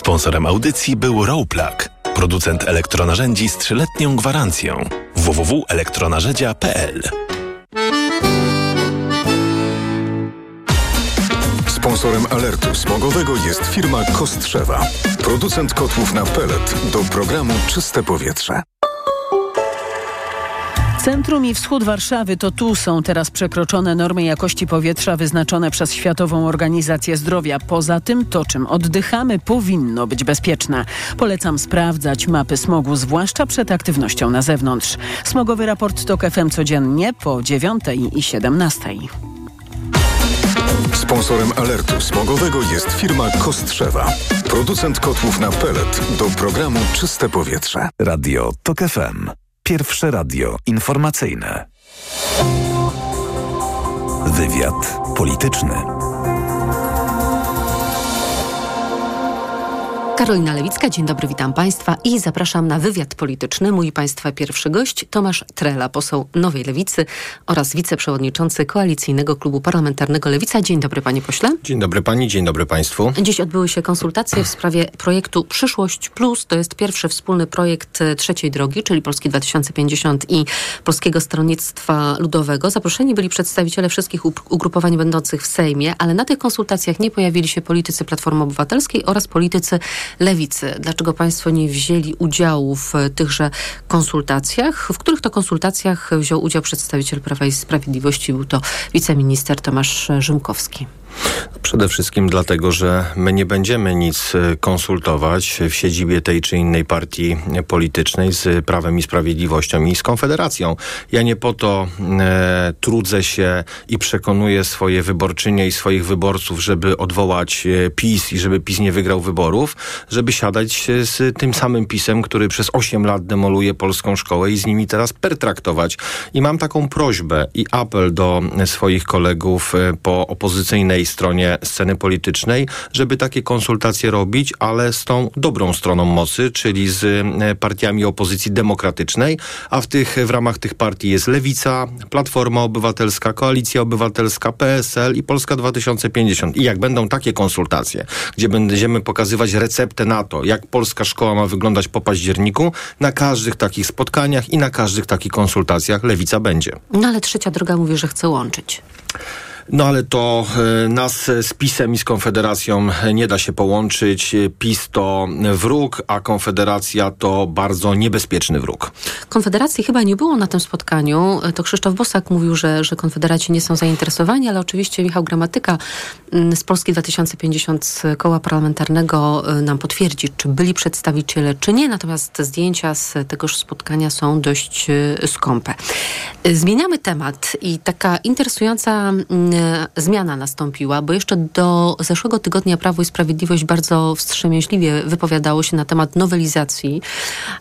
Sponsorem audycji był Rowplug, producent elektronarzędzi z trzyletnią gwarancją. www.elektronarzędzia.pl Sponsorem alertu smogowego jest firma Kostrzewa, producent kotłów na pelet do programu Czyste Powietrze. Centrum i wschód Warszawy to tu są teraz przekroczone normy jakości powietrza wyznaczone przez Światową Organizację Zdrowia. Poza tym to, czym oddychamy, powinno być bezpieczne. Polecam sprawdzać mapy smogu, zwłaszcza przed aktywnością na zewnątrz. Smogowy raport TOK FM codziennie po 9 i 17. Sponsorem alertu smogowego jest firma Kostrzewa, producent kotłów na pelet do programu Czyste Powietrze. Radio TOK FM. Pierwsze radio informacyjne. Wywiad polityczny. Karolina Lewicka, dzień dobry, witam Państwa i zapraszam na wywiad polityczny. Mój Państwa pierwszy gość Tomasz Trela, poseł Nowej Lewicy oraz wiceprzewodniczący Koalicyjnego Klubu Parlamentarnego Lewica. Dzień dobry Panie Pośle. Dzień dobry Pani, dzień dobry Państwu. Dziś odbyły się konsultacje w sprawie projektu Przyszłość Plus. To jest pierwszy wspólny projekt e, Trzeciej Drogi, czyli Polski 2050 i Polskiego Stronnictwa Ludowego. Zaproszeni byli przedstawiciele wszystkich ugrupowań będących w Sejmie, ale na tych konsultacjach nie pojawili się politycy Platformy Obywatelskiej oraz politycy Lewicy. Dlaczego Państwo nie wzięli udziału w tychże konsultacjach? W których to konsultacjach wziął udział przedstawiciel Prawa i Sprawiedliwości? Był to wiceminister Tomasz Rzymkowski. Przede wszystkim dlatego, że my nie będziemy nic e, konsultować w siedzibie tej czy innej partii politycznej z Prawem i Sprawiedliwością i z Konfederacją. Ja nie po to e, trudzę się i przekonuję swoje wyborczynie i swoich wyborców, żeby odwołać e, PiS i żeby PiS nie wygrał wyborów, żeby siadać z tym samym PiSem, który przez 8 lat demoluje polską szkołę i z nimi teraz pertraktować. I mam taką prośbę i apel do swoich kolegów e, po opozycyjnej stronie sceny politycznej, żeby takie konsultacje robić, ale z tą dobrą stroną mocy, czyli z e, partiami opozycji demokratycznej, a w tych w ramach tych partii jest Lewica, Platforma Obywatelska, Koalicja Obywatelska, PSL i Polska 2050. I jak będą takie konsultacje, gdzie będziemy pokazywać receptę na to, jak polska szkoła ma wyglądać po październiku, na każdych takich spotkaniach i na każdych takich konsultacjach Lewica będzie. No ale trzecia droga mówi, że chce łączyć. No ale to e, nas z PiSem i z Konfederacją nie da się połączyć. PiS to wróg, a Konfederacja to bardzo niebezpieczny wróg. Konfederacji chyba nie było na tym spotkaniu. To Krzysztof Bosak mówił, że, że Konfederaci nie są zainteresowani, ale oczywiście Michał Gramatyka mm, z Polski 2050 koła parlamentarnego e, nam potwierdzi, czy byli przedstawiciele, czy nie. Natomiast zdjęcia z tegoż spotkania są dość e, skąpe. Zmieniamy temat i taka interesująca mm, E, zmiana nastąpiła, bo jeszcze do zeszłego tygodnia Prawo i Sprawiedliwość bardzo wstrzemięźliwie wypowiadało się na temat nowelizacji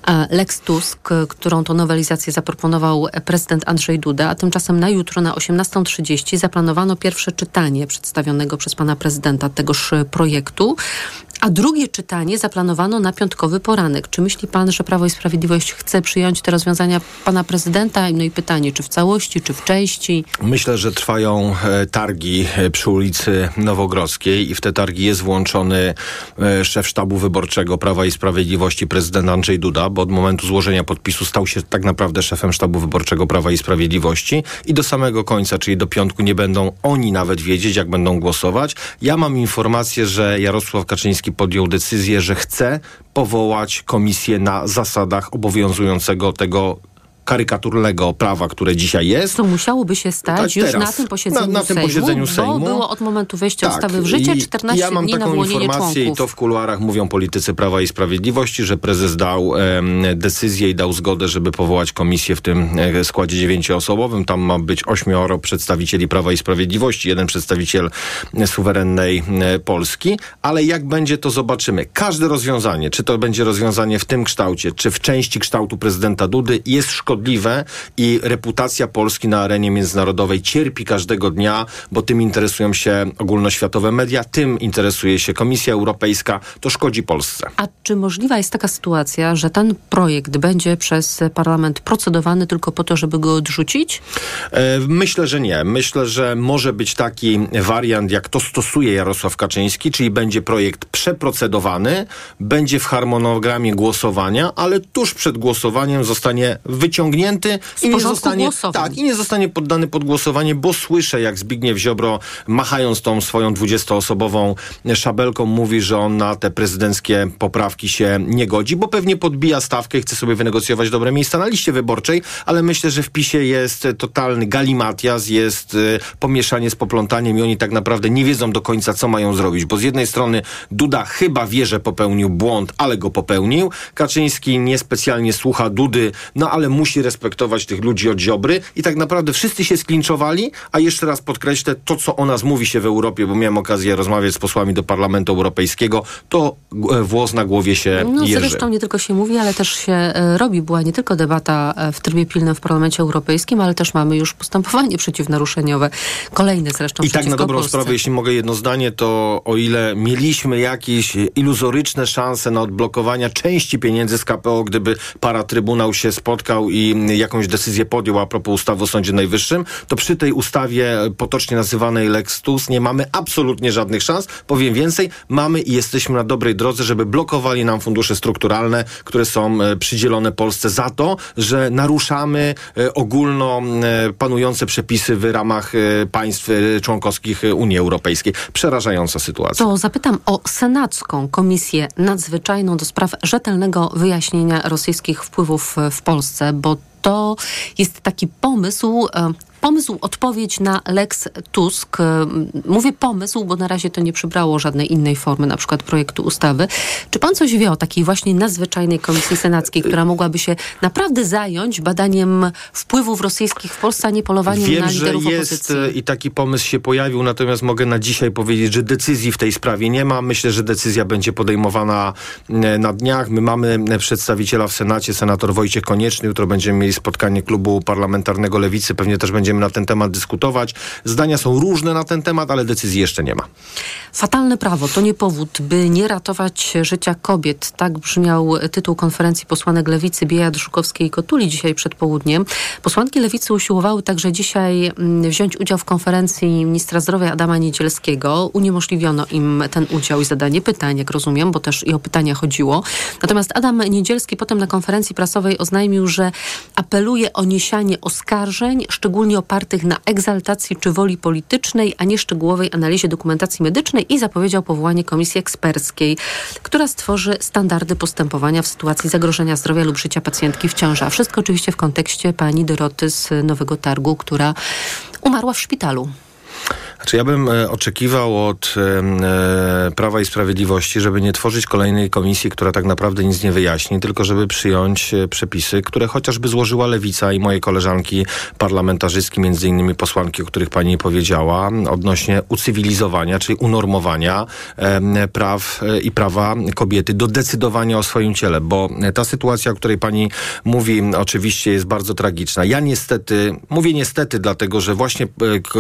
e, Lex Tusk, którą to nowelizację zaproponował prezydent Andrzej Duda, a tymczasem na jutro na 18.30 zaplanowano pierwsze czytanie przedstawionego przez pana prezydenta tegoż projektu. A drugie czytanie zaplanowano na piątkowy poranek. Czy myśli pan, że Prawo i Sprawiedliwość chce przyjąć te rozwiązania pana prezydenta? No i pytanie, czy w całości, czy w części? Myślę, że trwają e, targi e, przy ulicy Nowogrodzkiej i w te targi jest włączony e, szef sztabu wyborczego Prawa i Sprawiedliwości, prezydent Andrzej Duda, bo od momentu złożenia podpisu stał się tak naprawdę szefem sztabu wyborczego Prawa i Sprawiedliwości i do samego końca, czyli do piątku nie będą oni nawet wiedzieć, jak będą głosować. Ja mam informację, że Jarosław Kaczyński podjął decyzję, że chce powołać komisję na zasadach obowiązującego tego karykaturnego prawa, które dzisiaj jest. To musiałoby się stać tak, już teraz, na tym posiedzeniu na, na tym Sejmu, posiedzeniu Sejmu. Było od momentu wejścia tak, ustawy w życie 14 ja mam dni taką na informację członków. i to w kuluarach mówią politycy Prawa i Sprawiedliwości, że prezes dał decyzję i dał zgodę, żeby powołać komisję w tym e, składzie dziewięcioosobowym. Tam ma być ośmioro przedstawicieli Prawa i Sprawiedliwości, jeden przedstawiciel e, suwerennej e, Polski, ale jak będzie to zobaczymy. Każde rozwiązanie, czy to będzie rozwiązanie w tym kształcie, czy w części kształtu prezydenta Dudy jest szkodliwe szkodliwe i reputacja Polski na arenie międzynarodowej cierpi każdego dnia, bo tym interesują się ogólnoświatowe media, tym interesuje się Komisja Europejska. To szkodzi Polsce. A czy możliwa jest taka sytuacja, że ten projekt będzie przez parlament procedowany tylko po to, żeby go odrzucić? E, myślę, że nie. Myślę, że może być taki wariant, jak to stosuje Jarosław Kaczyński, czyli będzie projekt przeprocedowany, będzie w harmonogramie głosowania, ale tuż przed głosowaniem zostanie wyciągnięty i nie zostanie, tak, i nie zostanie poddany pod głosowanie, bo słyszę, jak Zbigniew Ziobro, machając tą swoją dwudziestoosobową szabelką, mówi, że on na te prezydenckie poprawki się nie godzi, bo pewnie podbija stawkę i chce sobie wynegocjować dobre miejsca na liście wyborczej, ale myślę, że w PiSie jest totalny galimatias, jest y, pomieszanie z poplątaniem i oni tak naprawdę nie wiedzą do końca, co mają zrobić, bo z jednej strony Duda chyba wie, że popełnił błąd, ale go popełnił. Kaczyński niespecjalnie słucha Dudy, no ale musi respektować tych ludzi od Ziobry i tak naprawdę wszyscy się sklinczowali, a jeszcze raz podkreślę, to co o nas mówi się w Europie, bo miałem okazję rozmawiać z posłami do Parlamentu Europejskiego, to e, włos na głowie się no, jeży. Zresztą nie tylko się mówi, ale też się e, robi. Była nie tylko debata e, w trybie pilnym w Parlamencie Europejskim, ale też mamy już postępowanie przeciwnaruszeniowe. Kolejne zresztą I tak na dobrą Polsce. sprawę, jeśli mogę jedno zdanie, to o ile mieliśmy jakieś iluzoryczne szanse na odblokowania części pieniędzy z KPO, gdyby paratrybunał się spotkał i jakąś decyzję podjął a propos ustawy o Sądzie Najwyższym, to przy tej ustawie potocznie nazywanej Lex Tus nie mamy absolutnie żadnych szans. Powiem więcej, mamy i jesteśmy na dobrej drodze, żeby blokowali nam fundusze strukturalne, które są e, przydzielone Polsce za to, że naruszamy e, ogólno e, panujące przepisy w ramach państw członkowskich Unii Europejskiej. Przerażająca sytuacja. To zapytam o Senacką Komisję Nadzwyczajną do spraw rzetelnego wyjaśnienia rosyjskich wpływów w Polsce, bo to jest taki pomysł, pomysł, odpowiedź na Lex Tusk. Mówię pomysł, bo na razie to nie przybrało żadnej innej formy, na przykład projektu ustawy. Czy pan coś wie o takiej właśnie nadzwyczajnej komisji senackiej, która mogłaby się naprawdę zająć badaniem wpływów rosyjskich w Polsce, a nie polowaniem Wiem, na liderów że jest opozycji? i taki pomysł się pojawił, natomiast mogę na dzisiaj powiedzieć, że decyzji w tej sprawie nie ma. Myślę, że decyzja będzie podejmowana na dniach. My mamy przedstawiciela w Senacie, senator Wojciech Konieczny. Jutro będziemy mieli spotkanie klubu parlamentarnego Lewicy. Pewnie też będzie będziemy na ten temat dyskutować. Zdania są różne na ten temat, ale decyzji jeszcze nie ma. Fatalne prawo to nie powód, by nie ratować życia kobiet. Tak brzmiał tytuł konferencji posłanek Lewicy Bieja Szukowskiej i Kotuli dzisiaj przed południem. Posłanki Lewicy usiłowały także dzisiaj mm, wziąć udział w konferencji ministra zdrowia Adama Niedzielskiego. Uniemożliwiono im ten udział i zadanie pytań, jak rozumiem, bo też i o pytania chodziło. Natomiast Adam Niedzielski potem na konferencji prasowej oznajmił, że apeluje o niesianie oskarżeń, szczególnie opartych na egzaltacji czy woli politycznej, a nie szczegółowej analizie dokumentacji medycznej i zapowiedział powołanie komisji eksperckiej, która stworzy standardy postępowania w sytuacji zagrożenia zdrowia lub życia pacjentki w ciąży. A wszystko oczywiście w kontekście pani Doroty z Nowego Targu, która umarła w szpitalu. Znaczy ja bym e, oczekiwał od e, Prawa i Sprawiedliwości, żeby nie tworzyć kolejnej komisji, która tak naprawdę nic nie wyjaśni, tylko żeby przyjąć e, przepisy, które chociażby złożyła Lewica i moje koleżanki parlamentarzystki, między innymi posłanki, o których pani powiedziała, odnośnie ucywilizowania, czyli unormowania praw i prawa kobiety do decydowania o swoim ciele, bo ta sytuacja, o której pani mówi, oczywiście jest bardzo tragiczna. Ja niestety, mówię niestety, dlatego, że właśnie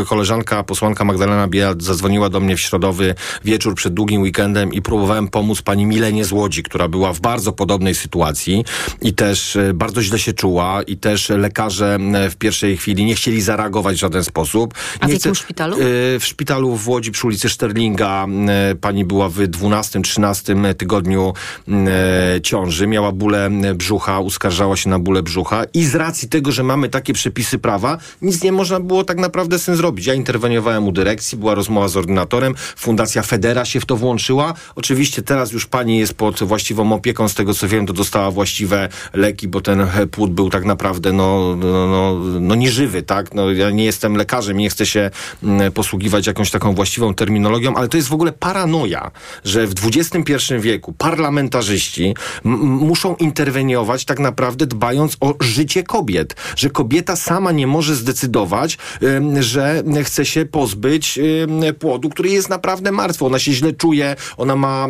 koleżanka, posłanka Magdalena Biejat zadzwoniła do mnie w środowy wieczór przed długim weekendem i próbowałem pomóc pani Milenie z Łodzi, która była w bardzo podobnej sytuacji i też e, bardzo źle się czuła i też lekarze w pierwszej chwili nie chcieli zareagować w żaden sposób. A w nie jakim szpitalu? E, W szpitalu w Łodzi przy ulicy Szterlinga e, pani była w 12-13 tygodniu e, ciąży, miała bóle brzucha, uskarżała się na bóle brzucha i z racji tego, że mamy takie przepisy prawa, nic nie można było tak naprawdę z tym zrobić. Ja interweniowałem u dyrekcji, była rozmowa z ordynatorem, Fundacja Federa się w to włączyła. Oczywiście teraz już pani jest pod właściwą opieką, z tego co wiem, to dostała właściwe leki, bo ten płód był tak naprawdę no, no, no, no nieżywy, tak? No, ja nie jestem lekarzem, nie chcę się mm, posługiwać jakąś taką właściwą terminologią, ale to jest w ogóle paranoja, że w XXI wieku parlamentarzyści muszą interweniować tak naprawdę dbając o życie kobiet, że kobieta sama nie może zdecydować, że chce się pozbyć e, płodu, który jest naprawdę martwy. Ona się źle czuje, ona ma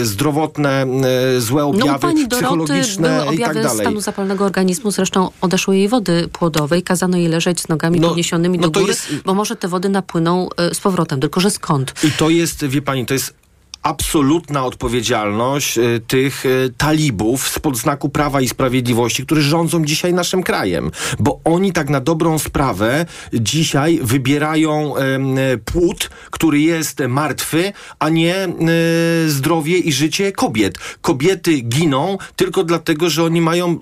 e, zdrowotne, e, złe No objawy Doroty psychologiczne były i tak objawy dalej. stanu zapalnego organizmu, zresztą odeszło jej wody płodowej, kazano jej leżeć z nogami No, podniesionymi no do góry, jest- bo może te wody napłyną e, z powrotem, tylko że skąd? I to jest, wie pani, to jest absolutna odpowiedzialność y, tych y, talibów spod znaku Prawa i Sprawiedliwości, którzy rządzą dzisiaj naszym krajem. Bo oni tak na dobrą sprawę dzisiaj wybierają płód, który jest martwy, a nie y, zdrowie i życie kobiet. Kobiety giną tylko dlatego, że oni mają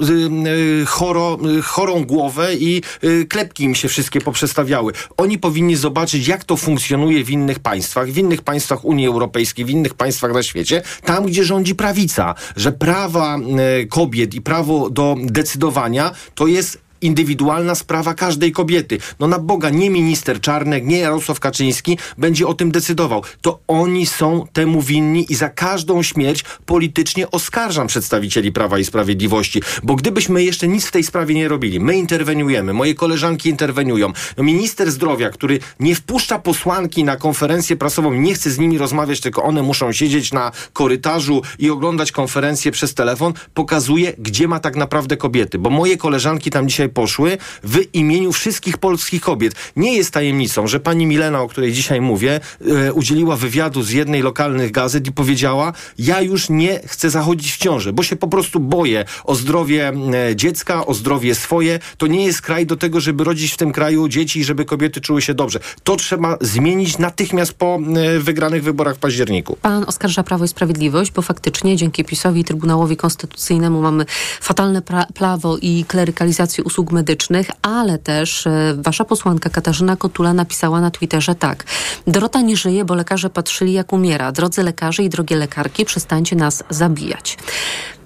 choro, chorą głowę i klepki im się wszystkie poprzestawiały. Oni powinni zobaczyć, jak to funkcjonuje w innych państwach, w innych państwach Unii Europejskiej, w innych państwach na świecie, tam, gdzie rządzi prawica, że prawa y, kobiet i prawo do decydowania to jest indywidualna sprawa każdej kobiety. No na Boga, nie minister Czarnek, nie Jarosław Kaczyński będzie o tym decydował. To oni są temu winni i za każdą śmierć politycznie oskarżam przedstawicieli Prawa i Sprawiedliwości. Bo gdybyśmy jeszcze nic w tej sprawie nie robili, my interweniujemy, moje koleżanki interweniują, no minister zdrowia, który nie wpuszcza posłanki na konferencję prasową, nie chce z nimi rozmawiać, tylko one muszą siedzieć na korytarzu i oglądać konferencję przez telefon, pokazuje, gdzie ma tak naprawdę kobiety. Bo moje koleżanki tam dzisiaj poszły w imieniu wszystkich polskich kobiet. Nie jest tajemnicą, że pani Milena, o której dzisiaj mówię, e, udzieliła wywiadu z jednej lokalnych gazet i powiedziała, ja już nie chcę zachodzić w ciążę, bo się po prostu boję o zdrowie e, dziecka, o zdrowie swoje. To nie jest kraj do tego, żeby rodzić w tym kraju dzieci i żeby kobiety czuły się dobrze. To trzeba zmienić natychmiast po e, wygranych wyborach w październiku. Pan oskarża Prawo i Sprawiedliwość, bo faktycznie dzięki PiSowi i Trybunałowi Konstytucyjnemu mamy fatalne pra- prawo i klerykalizację usług medycznych, ale też e, wasza posłanka Katarzyna Kotula napisała na Twitterze tak. Dorota nie żyje, bo lekarze patrzyli jak umiera. Drodzy lekarze i drogie lekarki, przestańcie nas zabijać.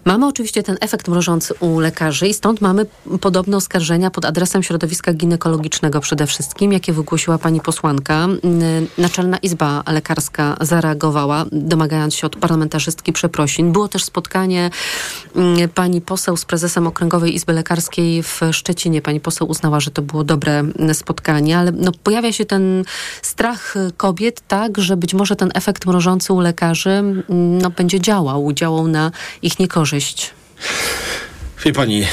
Mamy oczywiście ten efekt mrożący u lekarzy i stąd mamy podobne oskarżenia pod adresem środowiska ginekologicznego przede wszystkim, jakie wygłosiła pani posłanka. N- Naczelna Izba Lekarska zareagowała, domagając się od parlamentarzystki przeprosin. Było też spotkanie mm, pani poseł z prezesem Okręgowej Izby Lekarskiej w Szczecinie. Pani poseł uznała, że to było dobre mm, spotkanie, ale no, pojawia się ten strach kobiet, tak, że być może ten efekt mrożący u lekarzy no, będzie działał, działał na ich niekorzyść korzyść? Wie pani, e,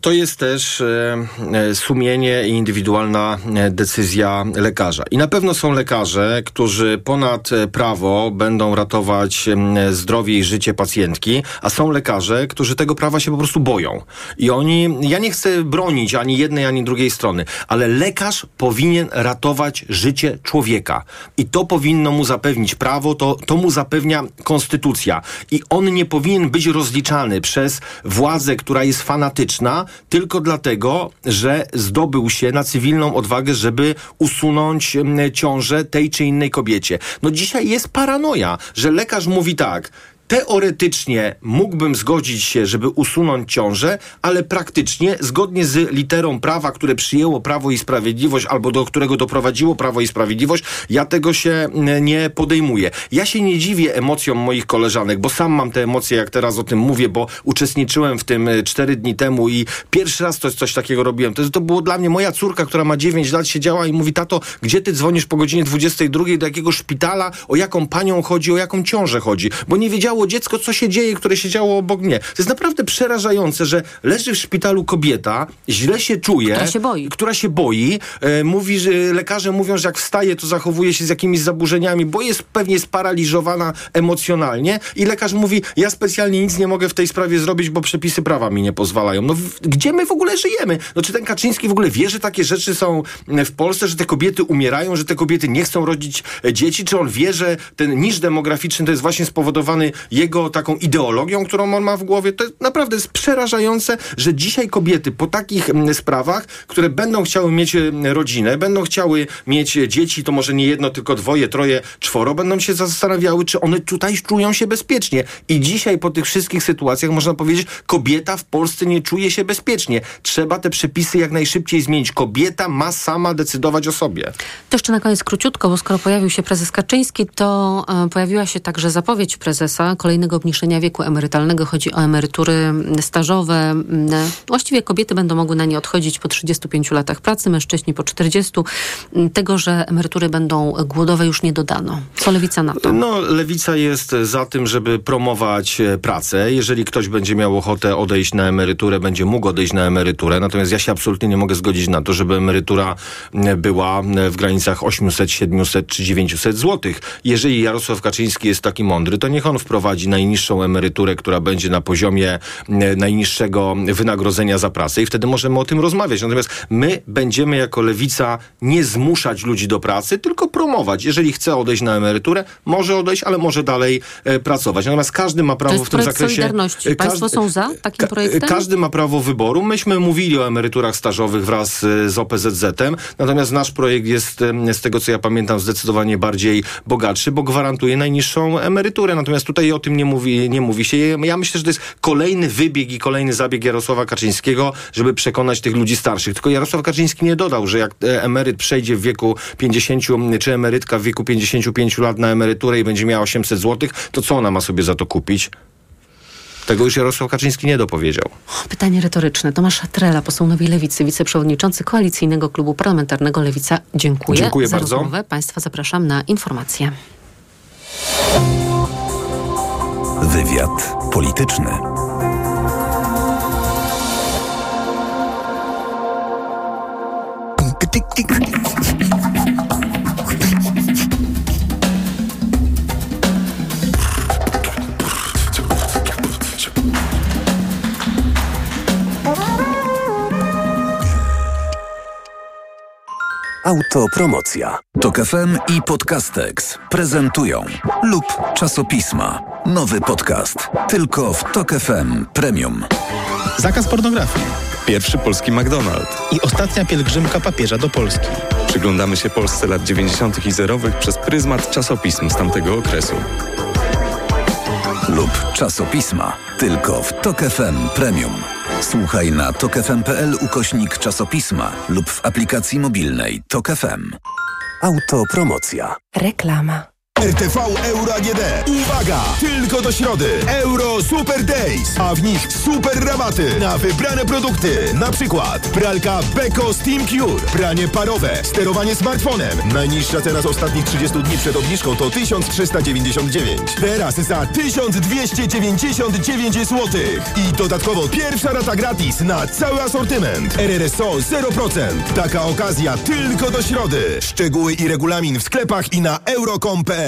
to jest też e, e, sumienie i indywidualna decyzja lekarza. I na pewno są lekarze, którzy ponad prawo będą ratować zdrowie i życie pacjentki, a są lekarze, którzy tego prawa się po prostu boją. I oni, ja nie chcę bronić ani jednej, ani drugiej strony, ale lekarz powinien ratować życie człowieka. I to powinno mu zapewnić prawo, to, to mu zapewnia konstytucja. I on nie powinien być rozliczany przez władzę, która jest fanatyczna, tylko dlatego, że zdobył się na cywilną odwagę, żeby usunąć mm, ciążę tej czy innej kobiecie. No dzisiaj jest paranoja, że lekarz mówi tak, Teoretycznie mógłbym zgodzić się, żeby usunąć ciążę, ale praktycznie, zgodnie z literą prawa, które przyjęło Prawo i Sprawiedliwość, albo do którego doprowadziło Prawo i Sprawiedliwość, ja tego się nie podejmuję. Ja się nie dziwię emocjom moich koleżanek, bo sam mam te emocje, jak teraz o tym mówię, bo uczestniczyłem w tym e, cztery dni temu i pierwszy raz to coś takiego robiłem. To, to było dla mnie moja córka, która ma 9 lat, siedziała i mówi, tato, gdzie ty dzwonisz po godzinie 22 do jakiego szpitala, o jaką panią chodzi, o jaką ciążę chodzi, bo nie wiedziało dziecko, co się dzieje, które siedziało obok mnie. To jest naprawdę przerażające, że leży w szpitalu kobieta, źle się czuje, Która się boi. która się boi, e, mówi, że lekarze mówią, że jak wstaje, to zachowuje się z jakimiś zaburzeniami, bo jest pewnie sparaliżowana emocjonalnie i lekarz mówi, ja specjalnie nic nie mogę w tej sprawie zrobić, bo przepisy prawa mi nie pozwalają. No w, gdzie my w ogóle żyjemy? No czy ten Kaczyński w ogóle wie, że takie rzeczy są e, w Polsce, że te kobiety umierają, że te kobiety nie chcą rodzić e, dzieci? Czy on wie, że ten niż demograficzny to jest właśnie spowodowany jego taką ideologią, którą on ma w głowie? To jest naprawdę jest przerażające, że dzisiaj kobiety po takich mm, sprawach, które będą chciały mieć e, rodzinę, będą chciały mieć dzieci, to może nie jedno, tylko dwoje, troje, czworo, będą się zastanawiały, czy one tutaj czują się bezpiecznie. I dzisiaj po tych wszystkich sytuacjach można powiedzieć, kobieta w Polsce nie czuje się bezpiecznie. Trzeba te przepisy jak najszybciej zmienić. Kobieta ma sama decydować o sobie. To jeszcze na koniec króciutko, bo skoro pojawił się prezes Kaczyński, to e, pojawiła się także zapowiedź prezesa, kolejnego obniżenia wieku emerytalnego. Chodzi o emerytury stażowe. Właściwie kobiety będą mogły na nie odchodzić po 35 latach pracy, mężczyźni po 40. Tego, że emerytury będą głodowe już nie dodano. Co lewica na to? No, lewica jest za tym, żeby promować e, pracę. Jeżeli ktoś będzie miał ochotę odejść na emeryturę, będzie mógł odejść na emeryturę. Natomiast ja się absolutnie nie mogę zgodzić na to, żeby emerytura była w granicach 800, 700 czy 900 złotych. Jeżeli Jarosław Kaczyński jest taki mądry, to niech on wprowadzi najniższą emeryturę, która będzie na poziomie najniższego wynagrodzenia za pracę i wtedy możemy o tym rozmawiać. Natomiast my będziemy jako lewica nie zmuszać ludzi do pracy, tylko promować. Jeżeli chce odejść na emeryturę, może odejść, ale może dalej e, pracować. Natomiast każdy ma prawo w tym zakresie. Solidarności. Państwo każdy, są za takim projektem? Każdy ma prawo wyboru. Myśmy mówili o emeryturach stażowych wraz z OPZZ-em, natomiast nasz projekt jest z tego co ja pamiętam zdecydowanie bardziej bogatszy, bo gwarantuje najniższą emeryturę. Natomiast tutaj o tym nie mówi, nie mówi się. Ja myślę, że to jest kolejny wybieg i kolejny zabieg Jarosława Kaczyńskiego, żeby przekonać tych ludzi starszych. Tylko Jarosław Kaczyński nie dodał, że jak e, emeryt przejdzie w wieku 50, czy emerytka w wieku 55 lat na emeryturę i będzie miała 800 zł, to co ona ma sobie za to kupić? Tego już Jarosław Kaczyński nie dopowiedział. Pytanie retoryczne. Tomasz Trela, poseł Nowej Lewicy, wiceprzewodniczący Koalicyjnego Klubu Parlamentarnego Lewica. Dziękuję, Dziękuję za bardzo. rozmowę. Państwa zapraszam na informacje. Wywiad polityczny. Autopromocja. Tok FM i Podcastex prezentują lub czasopisma. Nowy podcast. Tylko w Tok FM Premium. Zakaz pornografii. Pierwszy polski McDonald's. I ostatnia pielgrzymka papieża do Polski. Przyglądamy się Polsce lat 90. i zerowych przez pryzmat czasopism z tamtego okresu. Lub czasopisma. Tylko w Tok FM Premium. Słuchaj na tokefm.pl ukośnik czasopisma lub w aplikacji mobilnej Tok FM. Autopromocja. Reklama. RTV Euro AGD. Uwaga! Tylko do środy. Euro Super Days, a w nich super rabaty na wybrane produkty. Na przykład pralka Beko Steam Cure, pranie parowe, sterowanie smartfonem. Najniższa cena z ostatnich 30 dni przed obniżką to 1399. Teraz za 1299 zł. I dodatkowo pierwsza rata gratis na cały asortyment. RRSO 0%. Taka okazja tylko do środy. Szczegóły i regulamin w sklepach i na euro.com.pl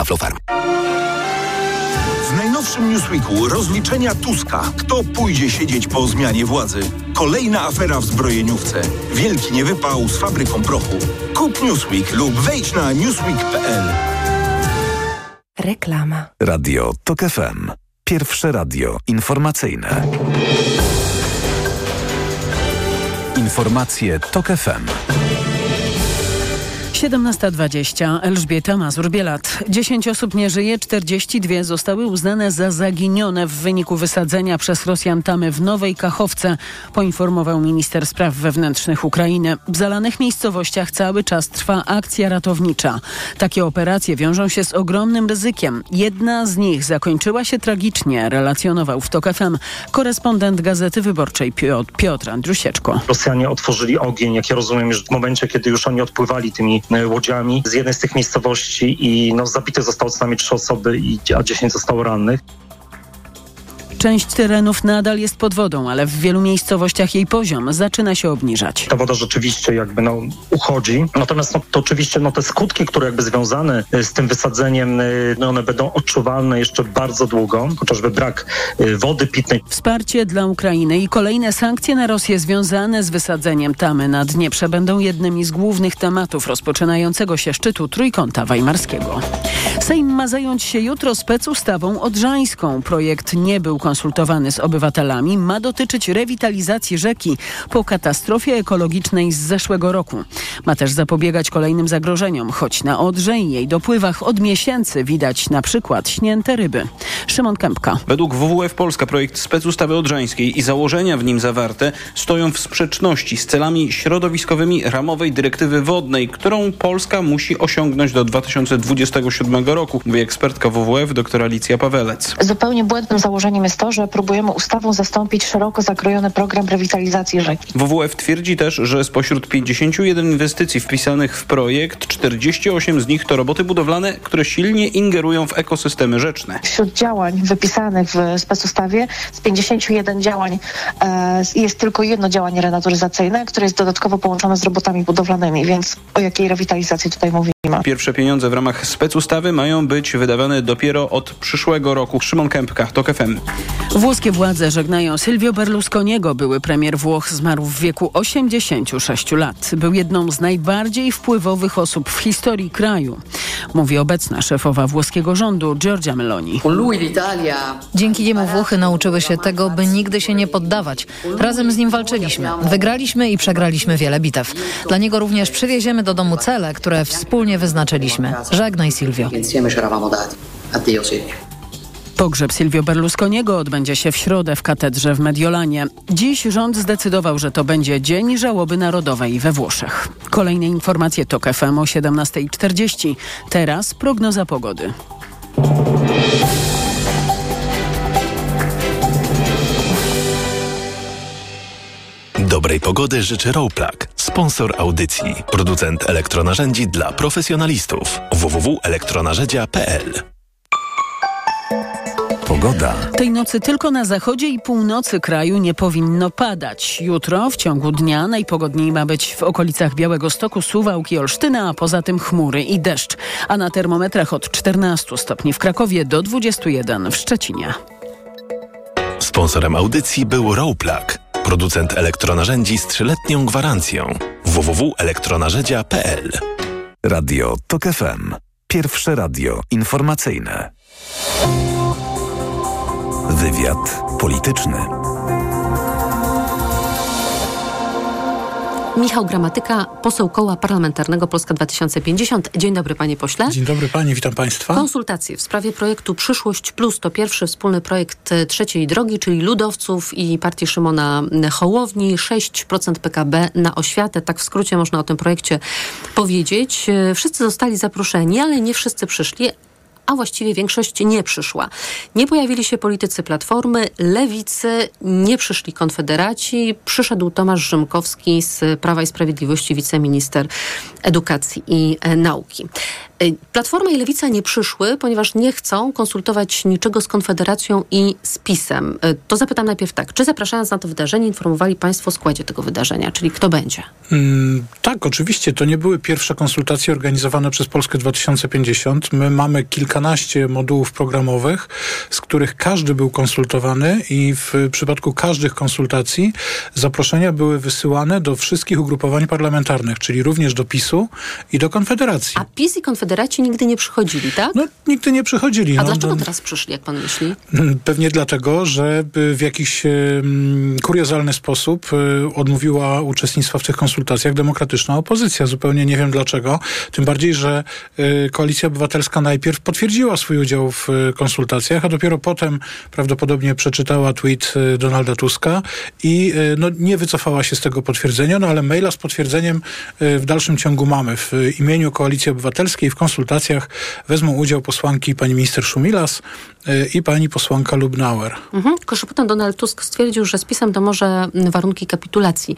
Aflofarm. W najnowszym Newsweeku rozliczenia Tuska. Kto pójdzie siedzieć po zmianie władzy? Kolejna afera w zbrojeniówce. Wielki niewypał z fabryką prochu. Kup Newsweek lub wejdź na newsweek.pl. Reklama. Radio TOK FM. Pierwsze radio informacyjne. Informacje TOK FM. 17.20. Elżbieta Mazur-Bielat. 10 osób nie żyje, 42 zostały uznane za zaginione w wyniku wysadzenia przez Rosjan tamy w Nowej Kachowce, poinformował minister spraw wewnętrznych Ukrainy. W zalanych miejscowościach cały czas trwa akcja ratownicza. Takie operacje wiążą się z ogromnym ryzykiem. Jedna z nich zakończyła się tragicznie, relacjonował w TOK FM korespondent Gazety Wyborczej Piotr, Andrusieczko. Rosjanie otworzyli ogień, jak ja rozumiem, już w momencie, kiedy już oni odpływali tymi łodziami z jednej z tych miejscowości i no, zabite zostało co najmniej trzy osoby, a dziesięć zostało rannych. Część terenów nadal jest pod wodą, ale w wielu miejscowościach jej poziom zaczyna się obniżać. Ta woda rzeczywiście jakby no, uchodzi. Natomiast no, to oczywiście no, te skutki, które jakby związane y, z tym wysadzeniem, y, no, one będą odczuwalne jeszcze bardzo długo, chociażby brak y, wody pitnej. Wsparcie dla Ukrainy i kolejne sankcje na Rosję związane z wysadzeniem tamy na Dnieprze będą jednymi z głównych tematów rozpoczynającego się szczytu Trójkąta Weimarskiego. Sejm ma zająć się jutro specustawą odrzańską. Projekt nie był konsultowany z obywatelami, ma dotyczyć rewitalizacji rzeki po katastrofie ekologicznej z zeszłego roku. Ma też zapobiegać kolejnym zagrożeniom, choć na Odrze i jej dopływach od miesięcy widać na przykład śnięte ryby. Szymon Kępka. Według WWF Polska projekt specustawy odrzańskiej i założenia w nim zawarte stoją w sprzeczności z celami środowiskowymi ramowej dyrektywy wodnej, którą Polska musi osiągnąć do 2027 roku, mówi ekspertka WWF dr Alicja Pawelec. Zupełnie błędnym założeniem jest to, że próbujemy ustawą zastąpić szeroko zakrojony program rewitalizacji rzeki. WWF twierdzi też, że spośród 51 inwestycji wpisanych w projekt, 48 z nich to roboty budowlane, które silnie ingerują w ekosystemy rzeczne. Wśród działań wypisanych w specustawie z 51 działań e, jest tylko jedno działanie renaturyzacyjne, które jest dodatkowo połączone z robotami budowlanymi, więc o jakiej rewitalizacji tutaj mówimy? Pierwsze pieniądze w ramach specustawy mają być wydawane dopiero od przyszłego roku. Szymon Kępka, TOK FM. Włoskie władze żegnają Silvio Berlusconiego. Były premier Włoch zmarł w wieku 86 lat. Był jedną z najbardziej wpływowych osób w historii kraju. Mówi obecna szefowa włoskiego rządu Giorgia Meloni. Dzięki niemu Włochy nauczyły się tego, by nigdy się nie poddawać. Razem z nim walczyliśmy. Wygraliśmy i przegraliśmy wiele bitew. Dla niego również przywieziemy do domu cele, które wspólnie wyznaczyliśmy. Żegnaj Silvio. Pogrzeb Silvio Berlusconiego odbędzie się w środę w katedrze w Mediolanie. Dziś rząd zdecydował, że to będzie Dzień Żałoby Narodowej we Włoszech. Kolejne informacje to FM o 17.40. Teraz prognoza pogody. Dobrej pogody życzy Rowplug, sponsor audycji, producent elektronarzędzi dla profesjonalistów. www.elektronarzędzia.pl Pogoda. Tej nocy tylko na zachodzie i północy kraju nie powinno padać. Jutro w ciągu dnia najpogodniej ma być w okolicach Białego Stoku, Suwałki, Olsztyna, a poza tym chmury i deszcz. A na termometrach od 14 stopni w Krakowie do 21 w Szczecinie. Sponsorem audycji był Rowplug, producent elektronarzędzi z trzyletnią gwarancją. www.elektronarzędzia.pl Radio TOK FM. Pierwsze radio informacyjne. Wywiad polityczny. Michał Gramatyka, poseł koła parlamentarnego Polska 2050. Dzień dobry panie pośle. Dzień dobry pani, witam państwa. Konsultacje w sprawie projektu Przyszłość Plus to pierwszy wspólny projekt e, trzeciej drogi, czyli ludowców i partii Szymona Hołowni. 6% PKB na oświatę, tak w skrócie można o tym projekcie powiedzieć. E, Wszyscy zostali zaproszeni, ale nie wszyscy przyszli, a właściwie większość nie przyszła. Nie pojawili się politycy Platformy, Lewicy, nie przyszli Konfederaci. Przyszedł Tomasz Rzymkowski z Prawa i Sprawiedliwości, wiceminister edukacji i e, nauki. E, Platforma i Lewica nie przyszły, ponieważ nie chcą konsultować niczego z Konfederacją i z PiSem. E, To zapytam najpierw tak, czy zapraszając na to wydarzenie informowali Państwo o składzie tego wydarzenia, czyli kto będzie? Mm, tak, oczywiście. To nie były pierwsze konsultacje organizowane przez Polskę 2050. My mamy kilkanaście modułów programowych, z których każdy był konsultowany i w przypadku każdych konsultacji zaproszenia były wysyłane do wszystkich ugrupowań parlamentarnych, czyli również do PiSu i do Konfederacji. A PiS i Konfederaci nigdy nie przychodzili, tak? No, nigdy nie przychodzili. A no, dlaczego no, teraz przyszli, jak pan myśli? Pewnie dlatego, że y, w jakiś um, kuriozalny sposób y, odmówiła uczestnictwa w tych konsultacjach demokratyczna opozycja. Zupełnie nie wiem dlaczego. Tym bardziej, że y, Koalicja Obywatelska najpierw potwierdziła swój udział w y, konsultacjach, a dopiero potem prawdopodobnie przeczytała tweet y, Donalda Tuska i y, no, nie wycofała się z tego potwierdzenia, no ale maila z potwierdzeniem y, w dalszym ciągu mamy. W y, imieniu Koalicji Obywatelskiej w konsultacjach wezmą udział posłanki pani minister Szumilas, i pani posłanka Lubnauer. Mhm. Donald Tusk stwierdził, że z PiSem to może warunki kapitulacji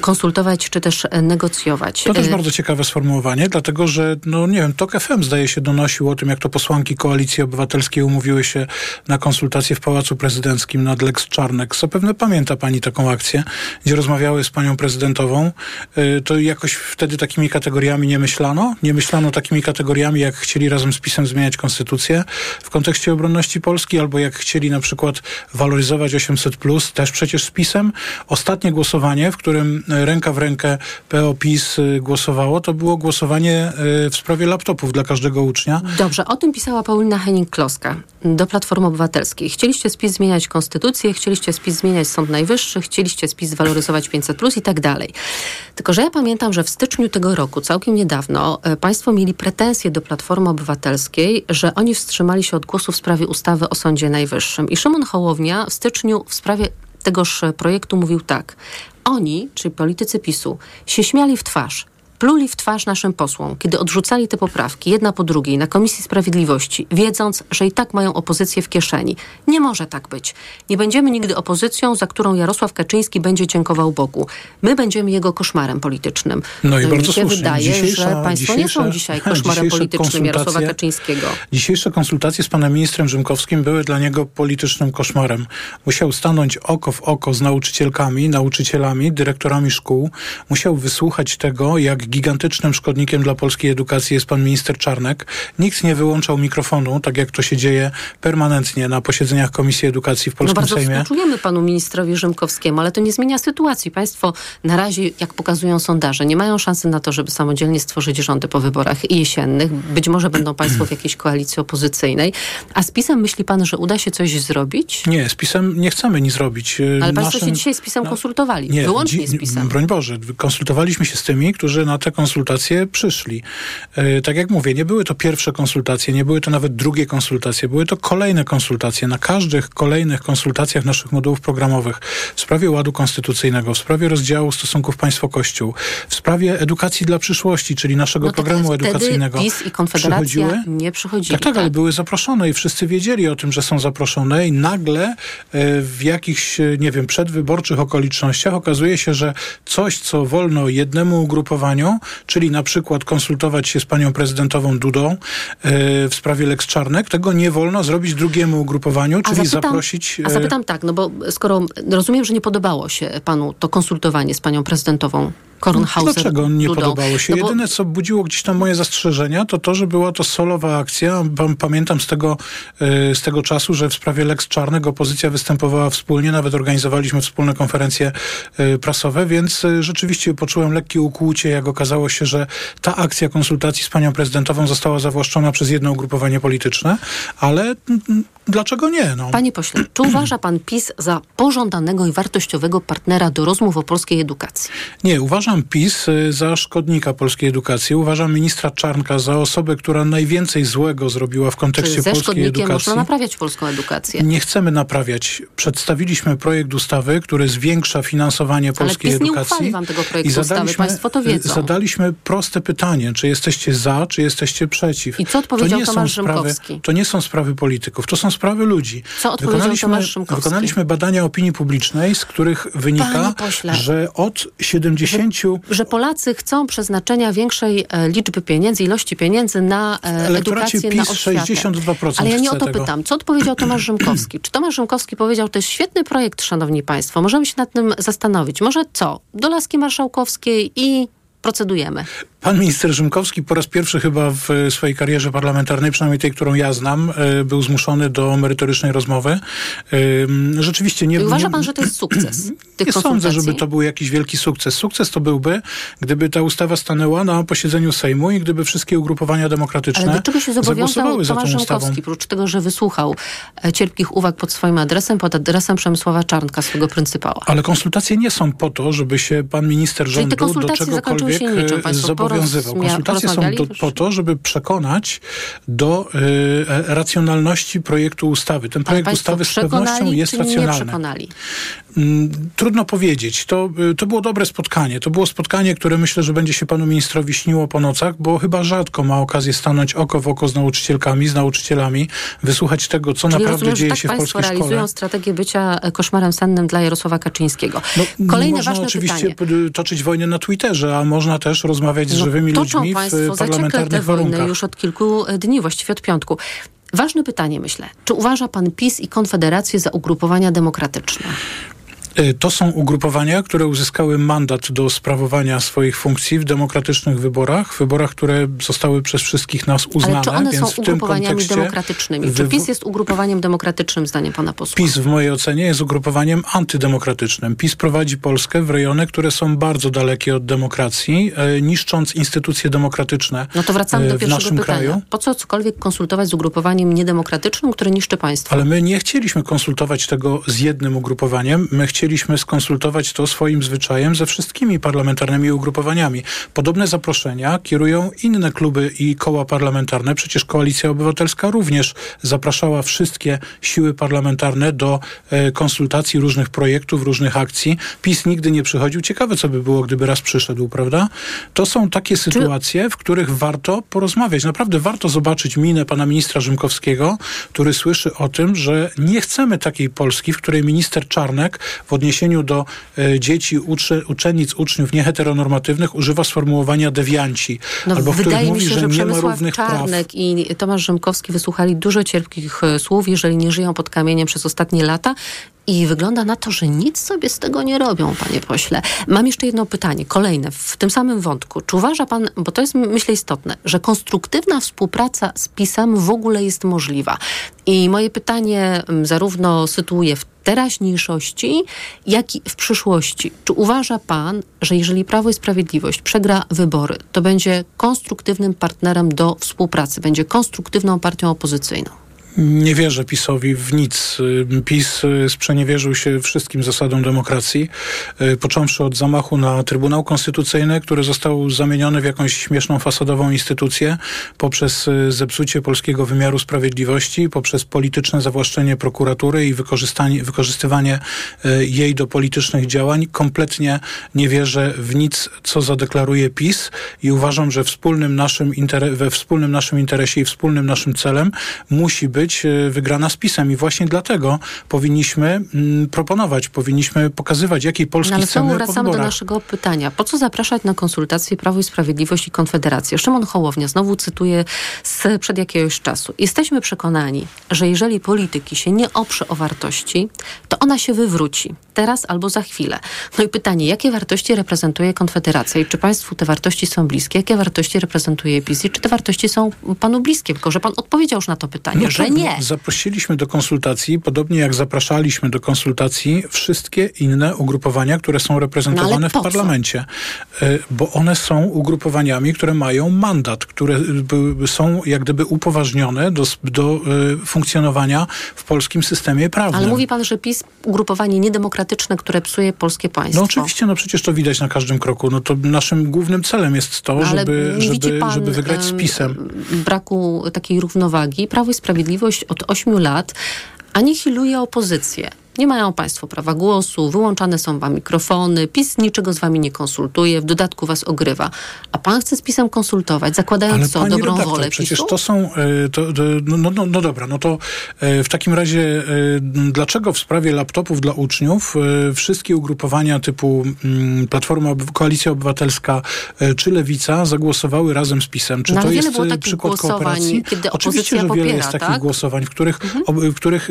konsultować czy też negocjować. To też Y, bardzo ciekawe sformułowanie, dlatego że, no nie wiem, TOK FM zdaje się donosił o tym, jak to posłanki Koalicji Obywatelskiej umówiły się na konsultacje w Pałacu Prezydenckim nad Lex Czarnek. Zapewne pamięta pani taką akcję, gdzie rozmawiały z panią prezydentową. Y, To jakoś wtedy takimi kategoriami nie myślano? Nie myślano takimi kategoriami, jak chcieli razem z PiSem zmieniać konstytucję w kontekście obronności Polski, albo jak chcieli na przykład waloryzować 800+, plus, też przecież z PiSem. Ostatnie głosowanie, w którym y, ręka w rękę PO-PiS y, głosowało, to było głosowanie y, w sprawie laptopów dla każdego ucznia. Dobrze, o tym pisała Paulina Henning-Kloska do Platformy Obywatelskiej. Chcieliście spis zmieniać konstytucję, chcieliście spis zmieniać Sąd Najwyższy, chcieliście spis waloryzować 500 plus i tak dalej. Tylko, że ja pamiętam, że w styczniu tego roku, całkiem niedawno, e, państwo mieli pretensje do Platformy Obywatelskiej, że oni wstrzymali się od głosu w sprawie ustawy o Sądzie Najwyższym. I Szymon Hołownia w styczniu w sprawie tegoż projektu mówił tak. Oni, czyli politycy PiSu, się śmiali w twarz pluli w twarz naszym posłom, kiedy odrzucali te poprawki jedna po drugiej na Komisji Sprawiedliwości, wiedząc, że i tak mają opozycję w kieszeni. Nie może tak być. Nie będziemy nigdy opozycją, za którą Jarosław Kaczyński będzie dziękował Bogu. My będziemy jego koszmarem politycznym. No i mi bardzo się słusznie. wydaje, Dzisiejsza- że państwo nie są dzisiaj koszmarem politycznym Jarosława Kaczyńskiego. Dzisiejsze konsultacje z panem ministrem Rzymkowskim były dla niego politycznym koszmarem. Musiał stanąć oko w oko z nauczycielkami, nauczycielami, dyrektorami szkół. Musiał wysłuchać tego, jak gigantycznym szkodnikiem dla polskiej edukacji jest pan minister Czarnek. Nikt nie wyłączał mikrofonu, tak jak to się dzieje permanentnie na posiedzeniach Komisji Edukacji w No Polskim bardzo Sejmie. współczujemy panu ministrowi Rzymkowskiemu, ale to nie zmienia sytuacji. Państwo na razie, jak pokazują sondaże, nie mają szansy na to, żeby samodzielnie stworzyć rządy po wyborach jesiennych. Być może będą państwo w jakiejś koalicji opozycyjnej. A z PiSem myśli pan, że uda się coś zrobić? Nie, z PiSem nie chcemy nic robić. Ale państwo Naszym- się dzisiaj z PiSem no, konsultowali. Nie, Wyłącznie z PiSem. Broń Boże, konsultowaliśmy się z tymi, którzy na te konsultacje przyszli. E, tak jak mówię, nie były to pierwsze konsultacje, nie były to nawet drugie konsultacje, były to kolejne konsultacje. Na każdych kolejnych konsultacjach naszych modułów programowych w sprawie ładu konstytucyjnego, w sprawie rozdziału stosunków państwo-kościół, w sprawie edukacji dla przyszłości, czyli naszego No tak, programu wtedy edukacyjnego. PiS i Konfederacja przychodziły? nie przychodzili. Tak, tak, ale były zaproszone i wszyscy wiedzieli o tym, że są zaproszone i nagle e, w jakichś, e, nie wiem, przedwyborczych okolicznościach okazuje się, że coś, co wolno jednemu ugrupowaniu, czyli na przykład konsultować się z panią prezydentową Dudą e, w sprawie Lex Czarnek, tego nie wolno zrobić drugiemu ugrupowaniu, A czyli zapytam, zaprosić... a e, zapytam tak, no bo skoro rozumiem, że nie podobało się panu to konsultowanie z panią prezydentową Kornhauser. Dlaczego nie Dudą? podobało się? No bo- Jedyne, co budziło gdzieś tam moje zastrzeżenia, to to, że była to solowa akcja. Pam- Pamiętam z tego, e, z tego czasu, że w sprawie Lex Czarnego opozycja występowała wspólnie, nawet organizowaliśmy wspólne konferencje prasowe, więc rzeczywiście poczułem lekkie ukłucie, jak okazało się, że ta akcja konsultacji z panią prezydentową została zawłaszczona przez jedno ugrupowanie polityczne, ale dlaczego nie? No. Panie pośle, czy uważa pan PiS za pożądanego i wartościowego partnera do rozmów o polskiej edukacji? Nie, uważam PiS y, za szkodnika polskiej edukacji. Uważam ministra Czarnka za osobę, która najwięcej złego zrobiła w kontekście polskiej edukacji. można naprawiać polską edukację? Nie chcemy naprawiać. Przedstawiliśmy projekt ustawy, który zwiększa finansowanie polskiej PiS nie edukacji. uchwali wam tego projektu I ustawy, zadaliśmy, państwo to wiedzą. Zadaliśmy proste pytanie, czy jesteście za, czy jesteście przeciw. I co odpowiedział to nie są Tomasz sprawy, Rzymkowski? To nie są sprawy polityków, to są sprawy ludzi. Co odpowiedział wykonaliśmy, Tomasz Rzymkowski? wykonaliśmy badania opinii publicznej, z których wynika, że od 70 Że Polacy chcą przeznaczenia większej e, liczby pieniędzy, ilości pieniędzy na e, edukację, na PiS oświatę. 62% Ale ja nie o to tego. pytam. Co odpowiedział Tomasz Rzymkowski? Czy Tomasz Rzymkowski powiedział, to jest świetny projekt, szanowni państwo, możemy się nad tym zastanowić. Może co? Do Laski Marszałkowskiej i procedujemy. Pan minister Rzymkowski po raz pierwszy chyba w e, swojej karierze parlamentarnej, przynajmniej tej, którą ja znam, e, był zmuszony do merytorycznej rozmowy. Ym, Rzeczywiście nie... I uważa pan, że to jest sukces nie sądzę, żeby to był jakiś wielki sukces. Sukces to byłby, gdyby ta ustawa stanęła na posiedzeniu Sejmu i gdyby wszystkie ugrupowania demokratyczne Ale do czego się zobowiązał Tomasz. Rzymkowski, oprócz tego, że wysłuchał e, cierpkich uwag pod swoim adresem, pod adresem Przemysława Czarnka, swojego pryncypała? Ale konsultacje nie są po to, żeby się pan minister rządu do się czegokolwiek niczym. e, zobowiązywał. Porozmia- Konsultacje są do, po to, żeby przekonać do e, racjonalności projektu ustawy. Ten projekt ustawy z pewnością jest racjonalny. Mm, trudno powiedzieć. To, y, to było dobre spotkanie. To było spotkanie, które myślę, że będzie się panu ministrowi śniło po nocach, bo chyba rzadko ma okazję stanąć oko w oko z nauczycielkami, z nauczycielami, wysłuchać tego, co Czyli naprawdę rozumiem, dzieje tak się w polskiej realizują szkole. strategię bycia e, koszmarem sennym dla Jarosława Kaczyńskiego. Kolejne można ważne oczywiście pytanie. toczyć wojnę na Twitterze, a można też rozmawiać z No, żywymi ludźmi w państwo parlamentarnych wojnę warunkach. już od kilku e, dni, właściwie od piątku. Ważne pytanie, myślę. Czy uważa pan PiS i Konfederację za ugrupowania demokratyczne? Y, To są ugrupowania, które uzyskały mandat do sprawowania swoich funkcji w demokratycznych wyborach, wyborach, które zostały przez wszystkich nas uznane. Ale czy one więc są w tym ugrupowaniami kontekście demokratycznymi? Czy PiS jest ugrupowaniem demokratycznym, zdaniem pana posła? PiS w mojej ocenie jest ugrupowaniem antydemokratycznym. PiS prowadzi Polskę w rejony, które są bardzo dalekie od demokracji, e, niszcząc instytucje demokratyczne No to wracamy do e, w pierwszego pytania. kraju. Po co cokolwiek konsultować z ugrupowaniem niedemokratycznym, które niszczy państwo? Ale my nie chcieliśmy konsultować tego z jednym ugrupowaniem. My chcieliśmy skonsultować to swoim zwyczajem ze wszystkimi parlamentarnymi ugrupowaniami. Podobne zaproszenia kierują inne kluby i koła parlamentarne. Przecież Koalicja Obywatelska również zapraszała wszystkie siły parlamentarne do e, konsultacji różnych projektów, różnych akcji. PiS nigdy nie przychodził. Ciekawe, co by było, gdyby raz przyszedł, prawda? To są takie sytuacje, w których warto porozmawiać. Naprawdę warto zobaczyć minę pana ministra Rzymkowskiego, który słyszy o tym, że nie chcemy takiej Polski, w której minister Czarnek w odniesieniu do e, dzieci, uczy, uczennic, uczniów nieheteronormatywnych używa sformułowania dewianci. No, albo w których mówi, się, że, że nie ma równych praw. Czarnek i Tomasz Rzymkowski wysłuchali dużo cierpkich e, słów, jeżeli nie żyją pod kamieniem przez ostatnie lata. I wygląda na to, że nic sobie z tego nie robią, panie pośle. Mam jeszcze jedno pytanie, kolejne, w tym samym wątku. Czy uważa pan, bo to jest myślę istotne, że konstruktywna współpraca z PiSem w ogóle jest możliwa? I moje pytanie m, zarówno sytuuje w teraźniejszości, jak i w przyszłości. Czy uważa pan, że jeżeli Prawo i Sprawiedliwość przegra wybory, to będzie konstruktywnym partnerem do współpracy, będzie konstruktywną partią opozycyjną? Nie wierzę PiSowi w nic. PiS y, sprzeniewierzył się wszystkim zasadom demokracji, y, począwszy od zamachu na Trybunał Konstytucyjny, który został zamieniony w jakąś śmieszną fasadową instytucję, poprzez y, zepsucie polskiego wymiaru sprawiedliwości, poprzez polityczne zawłaszczenie prokuratury i wykorzystanie, wykorzystywanie jej do politycznych działań. Kompletnie nie wierzę w nic, co zadeklaruje PiS i uważam, że wspólnym naszym we wspólnym naszym interesie i wspólnym naszym celem musi być e, wygrana z PiSem i właśnie dlatego powinniśmy mm, proponować, powinniśmy pokazywać, jakiej Polski No ale chcemy wracamy do naszego pytania. Po co zapraszać na konsultacje Prawo i Sprawiedliwość i Konfederację? Szymon Hołownia, znowu cytuję sprzed jakiegoś czasu. Jesteśmy przekonani, że jeżeli polityki się nie oprze o wartości, to ona się wywróci. Teraz albo za chwilę. No i pytanie, jakie wartości reprezentuje Konfederacja i czy państwu te wartości są bliskie? Jakie wartości reprezentuje PiS i czy te wartości są panu bliskie? Tylko, że pan odpowiedział już na to pytanie, że tak, nie. no, Zaprosiliśmy do konsultacji, podobnie jak zapraszaliśmy do konsultacji wszystkie inne ugrupowania, które są No, reprezentowane ale w parlamencie. E, Bo one są ugrupowaniami, które mają mandat, które są jak gdyby upoważnione do, do e, funkcjonowania w polskim systemie prawnym. Ale mówi pan, że PiS ugrupowanie niedemokratyczne, które psuje polskie państwo. No oczywiście, no przecież to widać na każdym kroku. No to naszym głównym celem jest to, No, żeby, żeby, pan, żeby wygrać z em, PiSem. braku takiej równowagi. Prawo i Sprawiedliwość od ośmiu lat anihiluje opozycję. Nie mają państwo prawa głosu, wyłączane są wam mikrofony, PiS niczego z wami nie konsultuje, w dodatku was ogrywa. A pan chce z PiSem konsultować, zakładając Ale co, dobrą redaktor, wolę przecież PiSu? to są, e, to, to, no, no, no, no dobra, no to e, w takim razie e, dlaczego w sprawie laptopów dla uczniów wszystkie ugrupowania typu mm, Platforma, Koalicja Obywatelska czy Lewica zagłosowały razem z PiSem? Czy No, to jest przykład kooperacji? kiedy Oczywiście, że wiele popiera, jest takich tak? głosowań, w których, ob, w których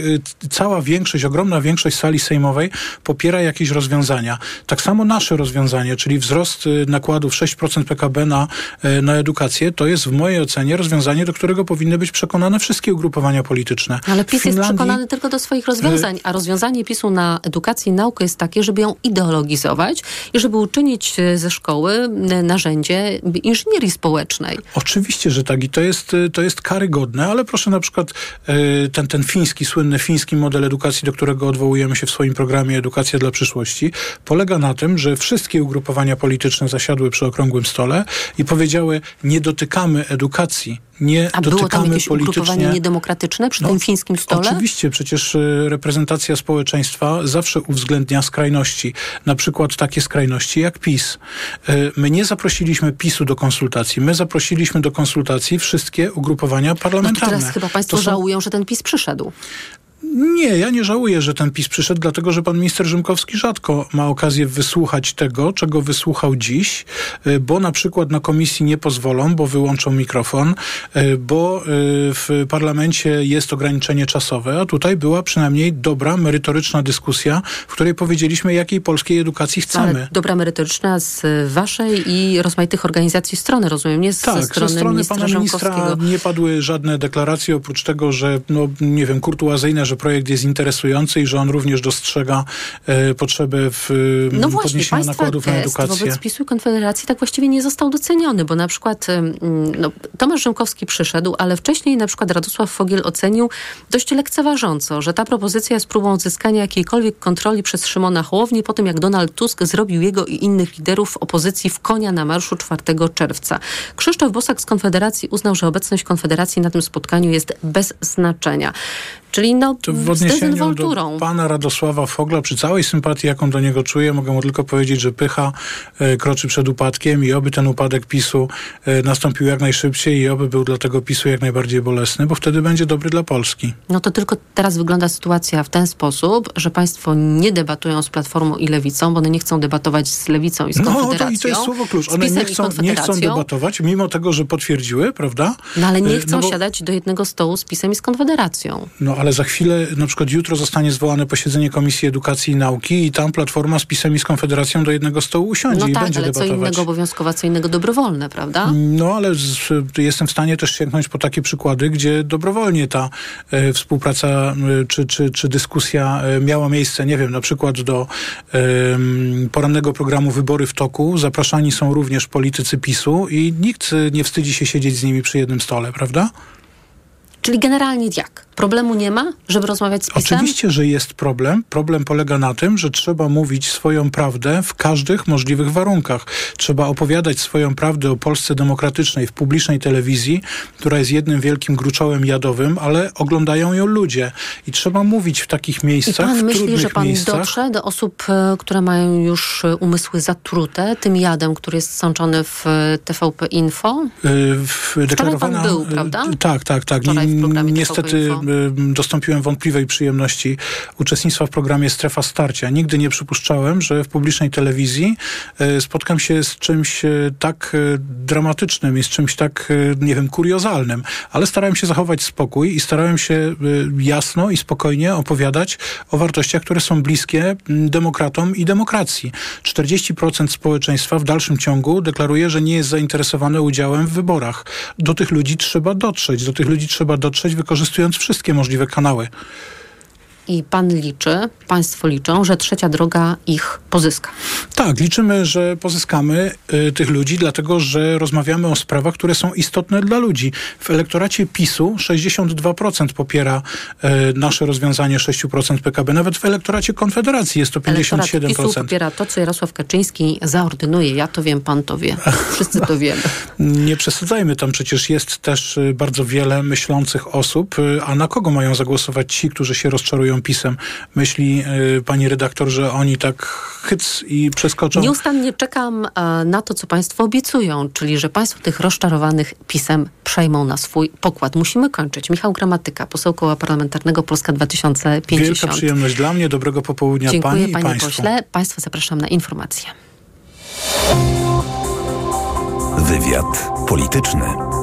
cała większość, ogromna większość sali sejmowej popiera jakieś rozwiązania. Tak samo nasze rozwiązanie, czyli wzrost y, nakładów 6% PKB na, y, na edukację, to jest w mojej ocenie rozwiązanie, do którego powinny być przekonane wszystkie ugrupowania polityczne. Ale PiS jest Finlandii- przekonany tylko do swoich rozwiązań, a rozwiązanie PiSu na edukację i naukę jest takie, żeby ją ideologizować i żeby uczynić ze szkoły narzędzie inżynierii społecznej. Oczywiście, że tak i to jest, y, to jest karygodne, ale proszę na przykład y, ten, ten fiński, słynny fiński model edukacji, do którego odwołuje powołujemy się w swoim programie Edukacja dla przyszłości, polega na tym, że wszystkie ugrupowania polityczne zasiadły przy okrągłym stole i powiedziały, nie dotykamy edukacji, nie A było tam dotykamy jakieś ugrupowanie politycznie. niedemokratyczne przy tym fińskim stole? Oczywiście, przecież y, reprezentacja społeczeństwa zawsze uwzględnia skrajności. Na przykład takie skrajności jak PiS. Y, My nie zaprosiliśmy PiSu do konsultacji, my zaprosiliśmy do konsultacji wszystkie ugrupowania No parlamentarne. teraz chyba państwo są- żałują, że ten PiS przyszedł. Nie, ja nie żałuję, że ten PiS przyszedł, dlatego że pan minister Rzymkowski rzadko ma okazję wysłuchać tego, czego wysłuchał dziś, y, bo na przykład na komisji nie pozwolą, bo wyłączą mikrofon, y, bo y, w parlamencie jest ograniczenie czasowe, a tutaj była przynajmniej dobra, merytoryczna dyskusja, w której powiedzieliśmy, jakiej polskiej edukacji chcemy. Ale dobra merytoryczna z waszej i rozmaitych organizacji strony, rozumiem, nie z Tak, ze strony, ze strony ministra pana ministra nie padły żadne deklaracje, oprócz tego, że, no, nie wiem, kurtuazyjne, że projekt jest interesujący i że on również dostrzega e, potrzebę w No właśnie, podniesienia państwa nakładów na edukację. wobec PiSu i Konfederacji tak właściwie nie został doceniony, bo na przykład no, Tomasz Rzymkowski przyszedł, ale wcześniej na przykład Radosław Fogiel ocenił dość lekceważąco, że ta propozycja jest próbą odzyskania jakiejkolwiek kontroli przez Szymona Hołownię po tym, jak Donald Tusk zrobił jego i innych liderów opozycji w konia na marszu 4 czerwca. Krzysztof Bosak z Konfederacji uznał, że obecność Konfederacji na tym spotkaniu jest bez znaczenia. Czyli no, To w odniesieniu do pana Radosława Fogla, przy całej sympatii, jaką do niego czuję, mogę mu tylko powiedzieć, że pycha e, kroczy przed upadkiem i oby ten upadek PiSu e, nastąpił jak najszybciej i oby był dla tego PiSu jak najbardziej bolesny, bo wtedy będzie dobry dla Polski. No to tylko teraz wygląda sytuacja w ten sposób, że państwo nie debatują z Platformą i Lewicą, bo one nie chcą debatować z Lewicą i z No Konfederacją. to i to jest słowo klucz. One nie chcą, nie chcą debatować, mimo tego, że potwierdziły, prawda? No ale nie E, chcą bo- siadać do jednego stołu z PiSem i z Konfederacją. No ale za chwilę, na przykład jutro zostanie zwołane posiedzenie Komisji Edukacji i Nauki i tam Platforma z PiSem i z Konfederacją do jednego stołu usiądzie No i tak, będzie ale co debatować. innego obowiązkowe, co innego dobrowolne, prawda? No ale z, jestem w stanie też sięgnąć po takie przykłady, gdzie dobrowolnie ta e, współpraca e, czy, czy, czy dyskusja e, miała miejsce, nie wiem, na przykład do porannego programu Wybory w toku. Zapraszani są również politycy PiSu i nikt e, nie wstydzi się siedzieć z nimi przy jednym stole, prawda? Czyli generalnie jak? Problemu nie ma, żeby rozmawiać z PiSem? Oczywiście, że jest problem. Problem polega na tym, że trzeba mówić swoją prawdę w każdych możliwych warunkach. Trzeba opowiadać swoją prawdę o Polsce demokratycznej w publicznej telewizji, która jest jednym wielkim gruczołem jadowym, ale oglądają ją ludzie. I trzeba mówić w takich I miejscach, pan w myśli, że pan miejscach. dotrze do osób, e, które mają już e, umysły zatrute tym jadem, który jest sączony w e, TVP Info? Y, w pan był, prawda? Tak, tak, tak. Wczoraj w programie Niestety dostąpiłem wątpliwej przyjemności uczestnictwa w programie Strefa Starcia. Nigdy nie przypuszczałem, że w publicznej telewizji y, spotkam się z czymś y, tak y, dramatycznym i z czymś tak, y, nie wiem, kuriozalnym. Ale starałem się zachować spokój i starałem się y, jasno i spokojnie opowiadać o wartościach, które są bliskie mm, demokratom i demokracji. 40% społeczeństwa w dalszym ciągu deklaruje, że nie jest zainteresowane udziałem w wyborach. Do tych ludzi trzeba dotrzeć. Do tych ludzi trzeba dotrzeć, wykorzystując wszystkie możliwe kanały. I pan liczy, państwo liczą, że trzecia droga ich pozyska. Tak, liczymy, że pozyskamy y, tych ludzi, dlatego że rozmawiamy o sprawach, które są istotne dla ludzi. W elektoracie PiSu 62% popiera y, nasze rozwiązanie 6% PKB. Nawet w elektoracie Konfederacji jest to Elektorat PiSu 57%. popiera to, co Jarosław Kaczyński zaordynuje. Ja to wiem, pan to wie. Wszyscy to wiemy. Nie przesadzajmy, tam przecież jest też y, bardzo wiele myślących osób, y, a na kogo mają zagłosować ci, którzy się rozczarują pisem? Myśli y, pani redaktor, że oni tak hyc i przeskoczą? Nieustannie czekam e, na to, co państwo obiecują, czyli że państwo tych rozczarowanych pisem przejmą na swój pokład. Musimy kończyć. Michał Gramatyka, poseł Koła Parlamentarnego Polska 2050. Wielka przyjemność dla mnie, dobrego popołudnia Dziękuję pani i panie państwu. pośle. Państwa zapraszam na informacje. Wywiad polityczny.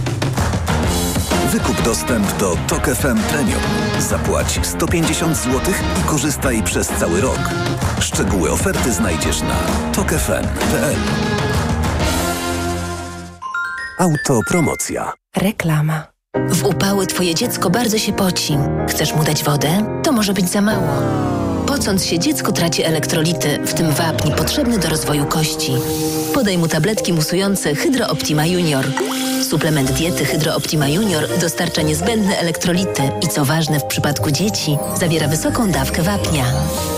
Wykup dostęp do TOK FM Premium. Zapłać 150 zł i korzystaj przez cały rok. Szczegóły oferty znajdziesz na tokefm.pl Autopromocja. Reklama. W upały twoje dziecko bardzo się poci. Chcesz mu dać wodę? To może być za mało. Pocąc się, dziecko traci elektrolity, w tym wapń potrzebny do rozwoju kości. Podaj mu tabletki musujące Hydro Optima Junior. Suplement diety Hydro Optima Junior dostarcza niezbędne elektrolity i co ważne w przypadku dzieci, zawiera wysoką dawkę wapnia.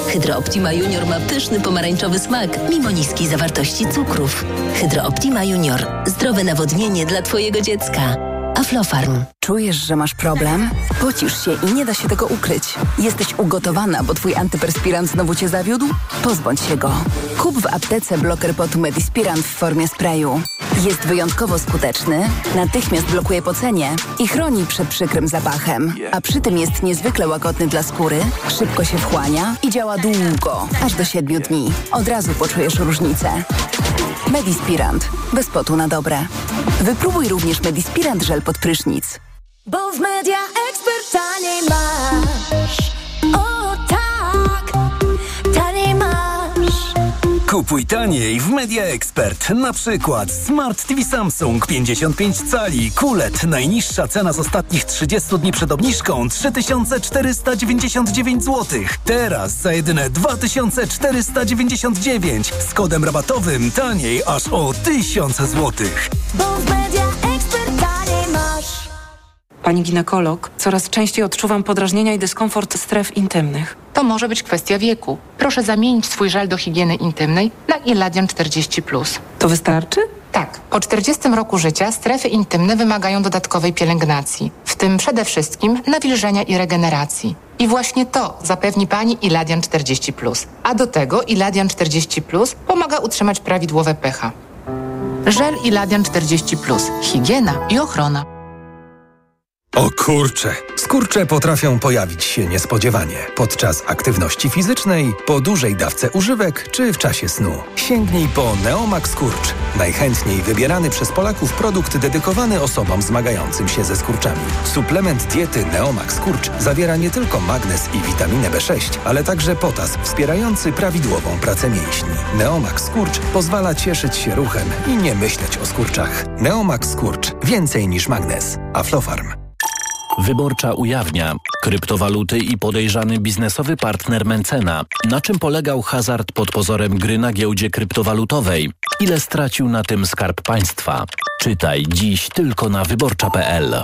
Hydro Optima Junior ma pyszny pomarańczowy smak, mimo niskiej zawartości cukrów. Hydro Optima Junior. Zdrowe nawodnienie dla twojego dziecka. Aflofarm. Czujesz, że masz problem? Pocisz się i nie da się tego ukryć. Jesteś ugotowana, bo twój antyperspirant znowu cię zawiódł? Pozbądź się go. Kup w aptece bloker potu Medispirant w formie sprayu. Jest wyjątkowo skuteczny, natychmiast blokuje pocenie i chroni przed przykrym zapachem. A przy tym jest niezwykle łagodny dla skóry, szybko się wchłania i działa długo, aż do 7 dni. Od razu poczujesz różnicę. Medispirant. Bez potu na dobre. Wypróbuj również Medispirant żel pod prysznic. Bo w media ekspert taniej masz. Kupuj taniej w Media Expert. Na przykład Smart TV Samsung 55 cali QLED. Najniższa cena z ostatnich 30 dni przed obniżką 3499 zł. Teraz za jedyne 2499 z kodem rabatowym taniej aż o 1000 zł. Bo w media. Pani ginekolog, coraz częściej odczuwam podrażnienia i dyskomfort stref intymnych. To może być kwestia wieku. Proszę zamienić swój żel do higieny intymnej na Iladian 40. To wystarczy? Tak. Po 40 roku życia strefy intymne wymagają dodatkowej pielęgnacji, w tym przede wszystkim nawilżenia i regeneracji. I właśnie to zapewni Pani Iladian 40. A do tego Iladian 40 pomaga utrzymać prawidłowe pH. Żel Iladian 40. Higiena i ochrona. O kurcze! Skurcze potrafią pojawić się niespodziewanie podczas aktywności fizycznej, po dużej dawce używek czy w czasie snu. Sięgnij po Neomax Skurcz. Najchętniej wybierany przez Polaków produkt dedykowany osobom zmagającym się ze skurczami. Suplement diety Neomax Skurcz zawiera nie tylko magnez i witaminę B6, ale także potas wspierający prawidłową pracę mięśni. Neomax Skurcz pozwala cieszyć się ruchem i nie myśleć o skurczach. Neomax Skurcz. Więcej niż magnez. Aflofarm. Wyborcza ujawnia kryptowaluty i podejrzany biznesowy partner Mencena. Na czym polegał hazard pod pozorem gry na giełdzie kryptowalutowej? Ile stracił na tym skarb państwa? Czytaj dziś tylko na wyborcza.pl.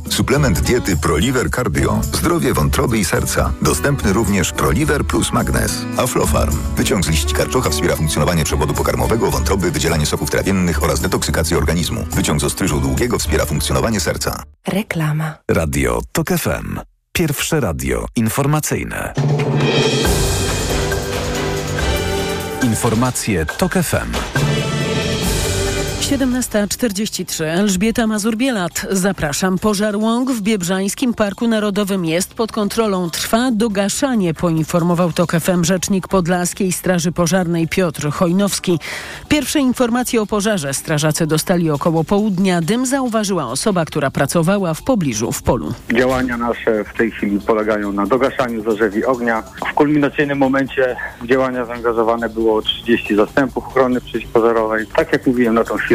Suplement diety ProLiver Cardio. Zdrowie wątroby i serca. Dostępny również ProLiver plus Magnes. Aflofarm. Wyciąg z liści karczocha wspiera funkcjonowanie przewodu pokarmowego, wątroby, wydzielanie soków trawiennych oraz detoksykację organizmu. Wyciąg z ostryżu długiego wspiera funkcjonowanie serca. Reklama. Radio TOK FM. Pierwsze radio informacyjne. Informacje TOK FM. 17.43. Elżbieta Mazur-Bielat. Zapraszam. Pożar łąk w Biebrzańskim Parku Narodowym jest pod kontrolą. Trwa dogaszanie, poinformował TOK FM rzecznik Podlaskiej Straży Pożarnej Piotr Chojnowski. Pierwsze informacje o pożarze strażacy dostali około południa. Dym zauważyła osoba, która pracowała w pobliżu w polu. Działania nasze w tej chwili polegają na dogaszaniu zarzewi ognia. W kulminacyjnym momencie działania zaangażowane było 30 zastępów ochrony przeciwpożarowej. Tak jak mówiłem na tą chwilę,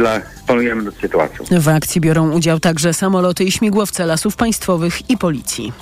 panujemy nad sytuacją. W akcji biorą udział także samoloty i śmigłowce lasów państwowych i policji.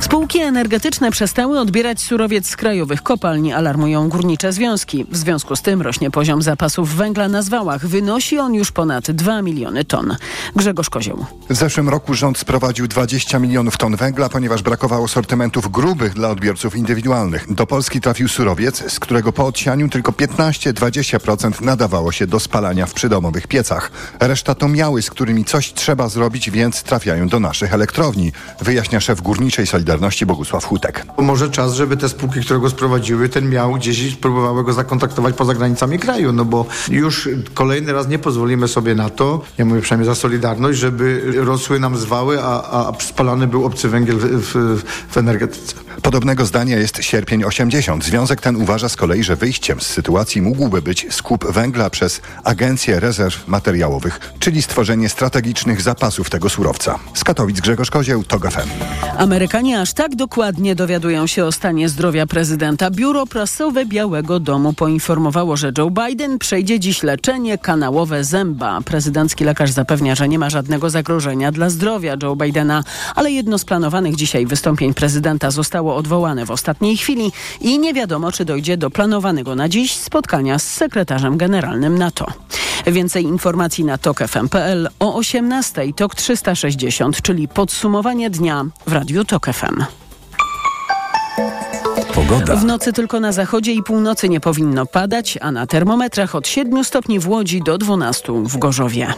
Spółki energetyczne przestały odbierać surowiec z krajowych kopalni, alarmują górnicze związki. W związku z tym rośnie poziom zapasów węgla na zwałach. Wynosi on już ponad 2 miliony ton. Grzegorz Kozioł. W zeszłym roku rząd sprowadził 20 milionów ton węgla, ponieważ brakowało sortymentów grubych dla odbiorców indywidualnych. Do Polski trafił surowiec, z którego po odsianiu tylko 15-20% nadawało się do spalania w przydomowych piecach. Reszta to miały, z którymi coś trzeba zrobić, więc trafiają do naszych elektrowni, wyjaśnia szef Górniczej Solidarności Bogusław Hutek. Może czas, żeby te spółki, które go sprowadziły, ten miał gdzieś próbowały go zakontaktować poza granicami kraju, no bo już kolejny raz nie pozwolimy sobie na to, ja mówię przynajmniej za Solidarność, żeby rosły nam zwały, a, a spalany był obcy węgiel w, w, w energetyce. Podobnego zdania jest sierpień 80. Związek ten uważa z kolei, że wyjściem z sytuacji mógłby być skup węgla przez Agencję Rezerw Materiałowych, czyli stworzenie strategicznych zapasów tego surowca. Z Katowic Grzegorz Kozieł, TOG. Amerykanie aż tak dokładnie dowiadują się o stanie zdrowia prezydenta. Biuro Prasowe Białego Domu poinformowało, że Joe Biden przejdzie dziś leczenie kanałowe zęba. Prezydencki lekarz zapewnia, że nie ma żadnego zagrożenia dla zdrowia Joe Bidena, ale jedno z planowanych dzisiaj wystąpień prezydenta zostało odwołane w ostatniej chwili i nie wiadomo, czy dojdzie do planowanego na dziś spotkania z sekretarzem generalnym NATO. Więcej informacji na tokefm.pl o 18 TOK 360, czyli podsumowanie dnia w Radiu TOK FM. Pogoda. W nocy tylko na zachodzie i północy nie powinno padać, a na termometrach od 7 stopni w Łodzi do 12 w Gorzowie.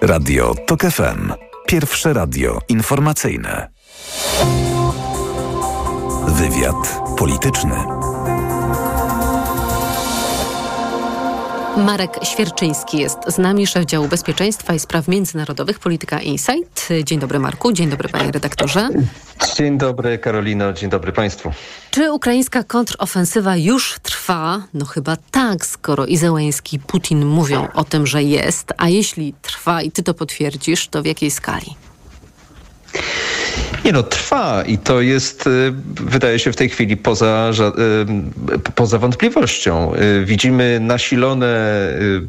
Radio TOK FM. Pierwsze radio informacyjne. Wywiad polityczny. Marek Świerczyński jest z nami, szef działu bezpieczeństwa i spraw międzynarodowych Polityka Insight. Dzień dobry Marku, dzień dobry panie redaktorze. Dzień dobry Karolino, dzień dobry państwu. Czy ukraińska kontrofensywa już trwa? No chyba tak, skoro i Zełęński, i Putin mówią o tym, że jest, a jeśli trwa i ty to potwierdzisz, to w jakiej skali? Nie no, trwa i to jest, y, wydaje się w tej chwili poza, y, poza wątpliwością. Y, widzimy nasilone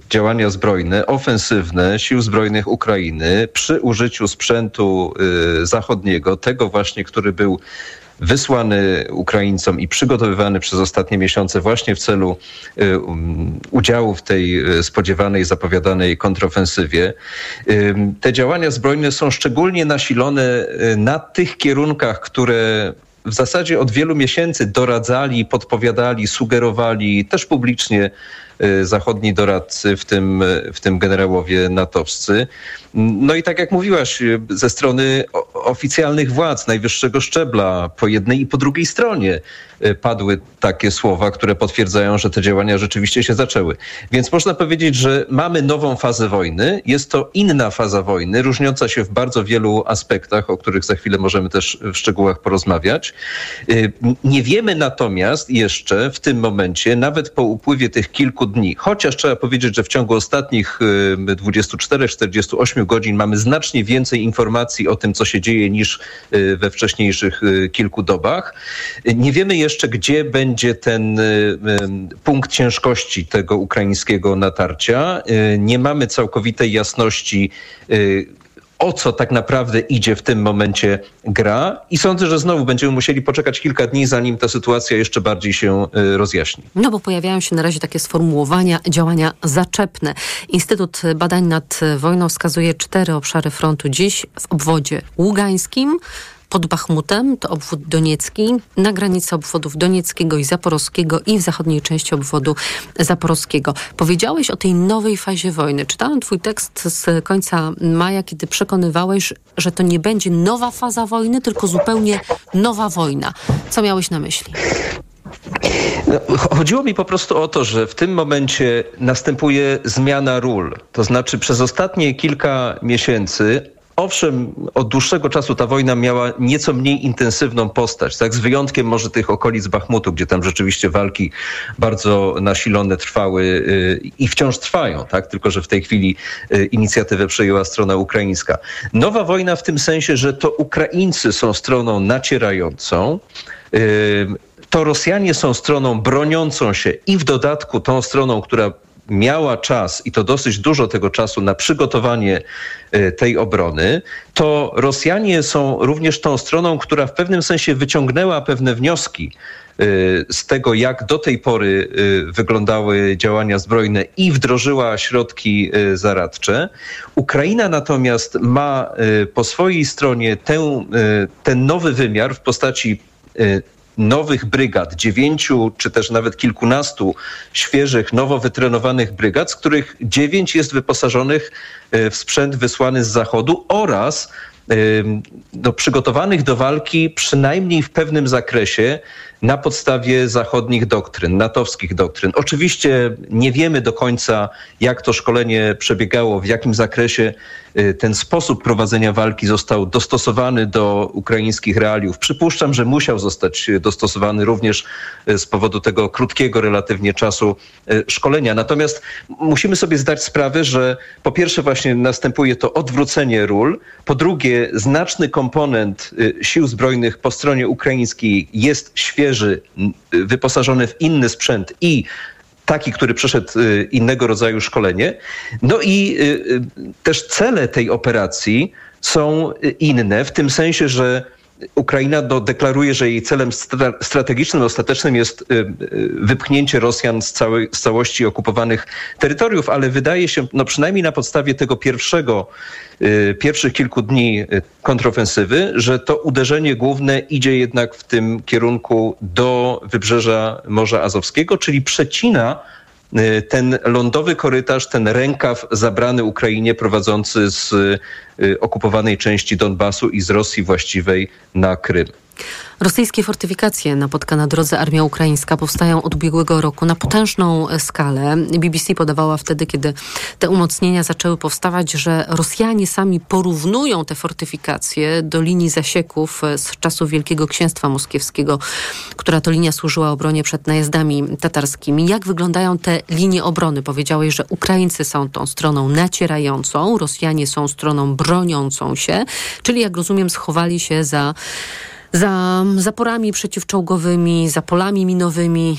działania zbrojne, ofensywne sił zbrojnych Ukrainy przy użyciu sprzętu zachodniego, tego właśnie, który był wysłany Ukraińcom i przygotowywany przez ostatnie miesiące właśnie w celu y, um, udziału w tej y, spodziewanej, zapowiadanej kontrofensywie. Y, te działania zbrojne są szczególnie nasilone na tych kierunkach, które w zasadzie od wielu miesięcy doradzali, podpowiadali, sugerowali też publicznie zachodni doradcy, w tym, w tym generałowie natowscy. No i tak jak mówiłaś, ze strony oficjalnych władz najwyższego szczebla, po jednej i po drugiej stronie y, padły takie słowa, które potwierdzają, że te działania rzeczywiście się zaczęły. Więc można powiedzieć, że mamy nową fazę wojny. Jest to inna faza wojny, różniąca się w bardzo wielu aspektach, o których za chwilę możemy też w szczegółach porozmawiać. Y, nie wiemy natomiast jeszcze w tym momencie, nawet po upływie tych kilku dni, chociaż trzeba powiedzieć, że w ciągu ostatnich 24-48 y, godzin mamy znacznie więcej informacji o tym, co się dzieje niż y, we wcześniejszych y, kilku dobach. Nie wiemy jeszcze, gdzie będzie ten punkt ciężkości tego ukraińskiego natarcia. Nie mamy całkowitej jasności, o co tak naprawdę idzie w tym momencie gra i sądzę, że znowu będziemy musieli poczekać kilka dni, zanim ta sytuacja jeszcze bardziej się y, rozjaśni. No bo pojawiają się na razie takie sformułowania, działania zaczepne. Instytut Badań nad Wojną wskazuje cztery obszary frontu dziś w obwodzie ługańskim, pod Bachmutem, to obwód doniecki, na granicy obwodów donieckiego i zaporowskiego i w zachodniej części obwodu zaporowskiego. Powiedziałeś o tej nowej fazie wojny. Czytałem twój tekst z końca maja, kiedy przekonywałeś, że to nie będzie nowa faza wojny, tylko zupełnie nowa wojna. Co miałeś na myśli? No, chodziło mi po prostu o to, że w tym momencie następuje zmiana ról. To znaczy przez ostatnie kilka miesięcy Owszem, od dłuższego czasu ta wojna miała nieco mniej intensywną postać, tak z wyjątkiem może tych okolic Bachmutu, gdzie tam rzeczywiście walki bardzo nasilone trwały y, i wciąż trwają, tak? tylko że w tej chwili y, inicjatywę przejęła strona ukraińska. Nowa wojna w tym sensie, że to Ukraińcy są stroną nacierającą, y, to Rosjanie są stroną broniącą się i w dodatku tą stroną, która miała czas i to dosyć dużo tego czasu na przygotowanie e, tej obrony, to Rosjanie są również tą stroną, która w pewnym sensie wyciągnęła pewne wnioski e, z tego, jak do tej pory e, wyglądały działania zbrojne i wdrożyła środki zaradcze. Ukraina natomiast ma po swojej stronie ten, ten nowy wymiar w postaci nowych brygad, dziewięciu czy też nawet kilkunastu świeżych, nowo wytrenowanych brygad, z których dziewięć jest wyposażonych w sprzęt wysłany z zachodu oraz no, przygotowanych do walki przynajmniej w pewnym zakresie na podstawie zachodnich doktryn, natowskich doktryn. Oczywiście nie wiemy do końca, jak to szkolenie przebiegało, w jakim zakresie ten sposób prowadzenia walki został dostosowany do ukraińskich realiów. Przypuszczam, że musiał zostać dostosowany również y, z powodu tego krótkiego relatywnie czasu y, szkolenia. Natomiast musimy sobie zdać sprawę, że po pierwsze właśnie następuje to odwrócenie ról, po drugie znaczny komponent sił zbrojnych po stronie ukraińskiej jest świeży, wyposażony w inny sprzęt i taki, który przeszedł y, innego rodzaju szkolenie. No i y, y, też cele tej operacji są inne, w tym sensie, że Ukraina no, deklaruje, że jej celem strategicznym, ostatecznym jest y, y, wypchnięcie Rosjan z, z całości okupowanych terytoriów, ale wydaje się, no przynajmniej na podstawie tego pierwszego, y, pierwszych kilku dni kontrofensywy, że to uderzenie główne idzie jednak w tym kierunku do wybrzeża Morza Azowskiego, czyli przecina ten lądowy korytarz, ten rękaw zabrany Ukrainie prowadzący z y, okupowanej części Donbasu i z Rosji właściwej na Krym. Rosyjskie fortyfikacje napotka na drodze armia ukraińska powstają od ubiegłego roku na potężną skalę. BBC podawała wtedy, kiedy te umocnienia zaczęły powstawać, że Rosjanie sami porównują te fortyfikacje do linii zasieków z czasów Wielkiego Księstwa Moskiewskiego, która to linia służyła obronie przed najazdami tatarskimi. Jak wyglądają te linie obrony? Powiedziałeś, że Ukraińcy są tą stroną nacierającą, Rosjanie są stroną broniącą się, czyli jak rozumiem schowali się za za zaporami przeciwczołgowymi, za polami minowymi.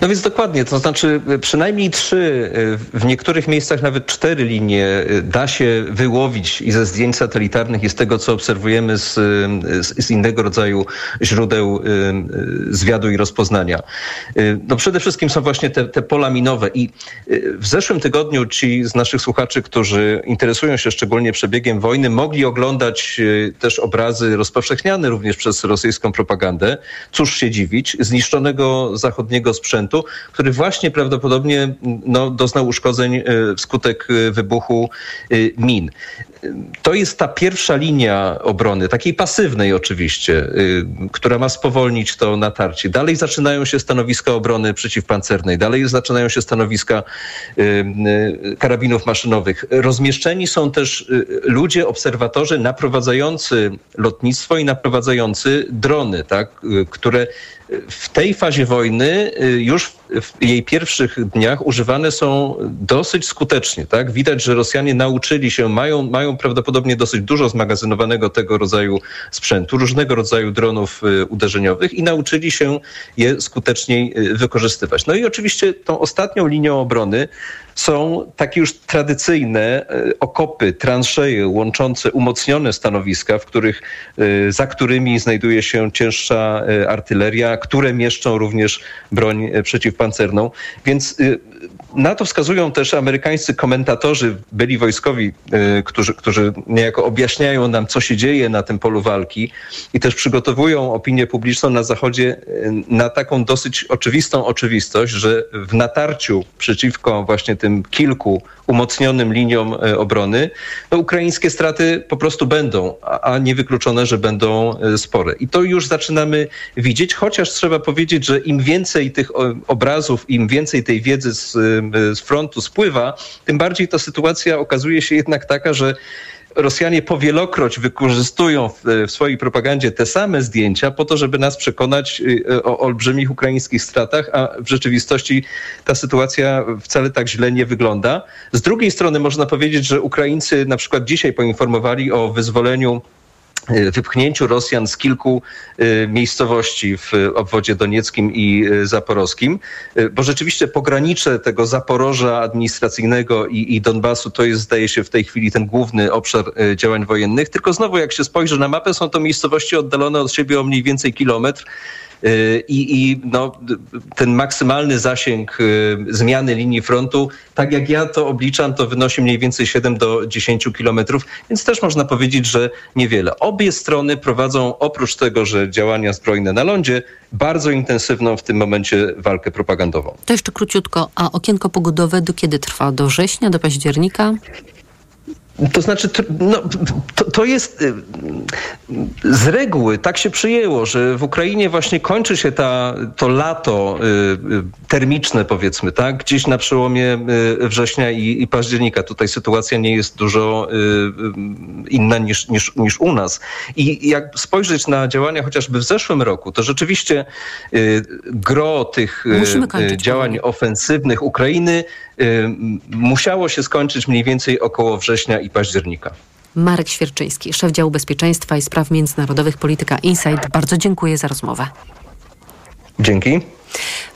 No więc dokładnie, to znaczy y, przynajmniej trzy, y, w niektórych miejscach nawet cztery linie y, da się wyłowić i ze zdjęć satelitarnych i z tego, co obserwujemy z, z, z innego rodzaju źródeł zwiadu i rozpoznania. No przede wszystkim są właśnie te, te pola minowe i w zeszłym tygodniu ci z naszych słuchaczy, którzy interesują się szczególnie przebiegiem wojny, mogli oglądać też obrazy rozpowszechniane również przez rosyjską propagandę. Cóż się dziwić, zniszczonego zachodniego sprzętu sprzętu, który właśnie prawdopodobnie no, doznał uszkodzeń e, wskutek e, wybuchu e, min. To jest ta pierwsza linia obrony, takiej pasywnej oczywiście, która ma spowolnić to natarcie. Dalej zaczynają się stanowiska obrony przeciwpancernej, dalej zaczynają się stanowiska karabinów maszynowych. Rozmieszczeni są też ludzie, obserwatorzy naprowadzający lotnictwo i naprowadzający drony, tak, które w tej fazie wojny y, już w jej pierwszych dniach używane są dosyć skutecznie. Tak? Widać, że Rosjanie nauczyli się, mają, mają prawdopodobnie dosyć dużo zmagazynowanego tego rodzaju sprzętu, różnego rodzaju dronów y, uderzeniowych i nauczyli się je skuteczniej y, wykorzystywać. No i oczywiście tą ostatnią linią obrony są takie już tradycyjne e, okopy, transzeje łączące umocnione stanowiska, w których, za którymi znajduje się cięższa artyleria, które mieszczą również broń przeciwpancerną. Więc na to wskazują też amerykańscy komentatorzy, byli wojskowi, którzy, którzy niejako objaśniają nam, co się dzieje na tym polu walki i też przygotowują opinię publiczną na Zachodzie na taką dosyć oczywistą oczywistość, że w natarciu przeciwko właśnie tym kilku umocnionym liniom e, obrony, no ukraińskie straty po prostu będą, a niewykluczone, że będą e, spore. I to już zaczynamy widzieć, chociaż trzeba powiedzieć, że im więcej tych obrazów, im więcej tej wiedzy z, e, z frontu spływa, tym bardziej ta sytuacja okazuje się jednak taka, że Rosjanie powielokroć wykorzystują w, w, swojej propagandzie te same zdjęcia po to, żeby nas przekonać y, o olbrzymich ukraińskich stratach, a w rzeczywistości ta sytuacja wcale tak źle nie wygląda. Z drugiej strony można powiedzieć, że Ukraińcy na przykład dzisiaj poinformowali o wyzwoleniu Y, wypchnięciu Rosjan z kilku y, miejscowości w obwodzie donieckim i y, zaporowskim, bo rzeczywiście pogranicze tego Zaporoża administracyjnego i, i Donbasu to jest, zdaje się, w tej chwili ten główny obszar działań wojennych. Tylko znowu, jak się spojrzy na mapę, są to miejscowości oddalone od siebie o mniej więcej kilometr y, i, i no, ten maksymalny zasięg y, zmiany linii frontu, tak jak ja to obliczam, to wynosi mniej więcej 7 do 10 kilometrów, więc też można powiedzieć, że niewiele. Obie strony prowadzą oprócz tego, że działania zbrojne na lądzie, bardzo intensywną w tym momencie walkę propagandową. To jeszcze króciutko, a okienko pogodowe do kiedy trwa? Do września, do października? To znaczy, no, to, jest y, z reguły tak się przyjęło, że w Ukrainie właśnie kończy się ta, to lato y, y, termiczne, powiedzmy, tak? Gdzieś na przełomie września i, i października. Tutaj sytuacja nie jest dużo inna niż, niż, niż u nas. I jak spojrzeć na działania chociażby w zeszłym roku, to rzeczywiście gro tych działań ofensywnych Ukrainy musiało się skończyć mniej więcej około września i października. Marek Świerczyński, szef działu bezpieczeństwa i spraw międzynarodowych Polityka Insight. Bardzo dziękuję za rozmowę. Dzięki.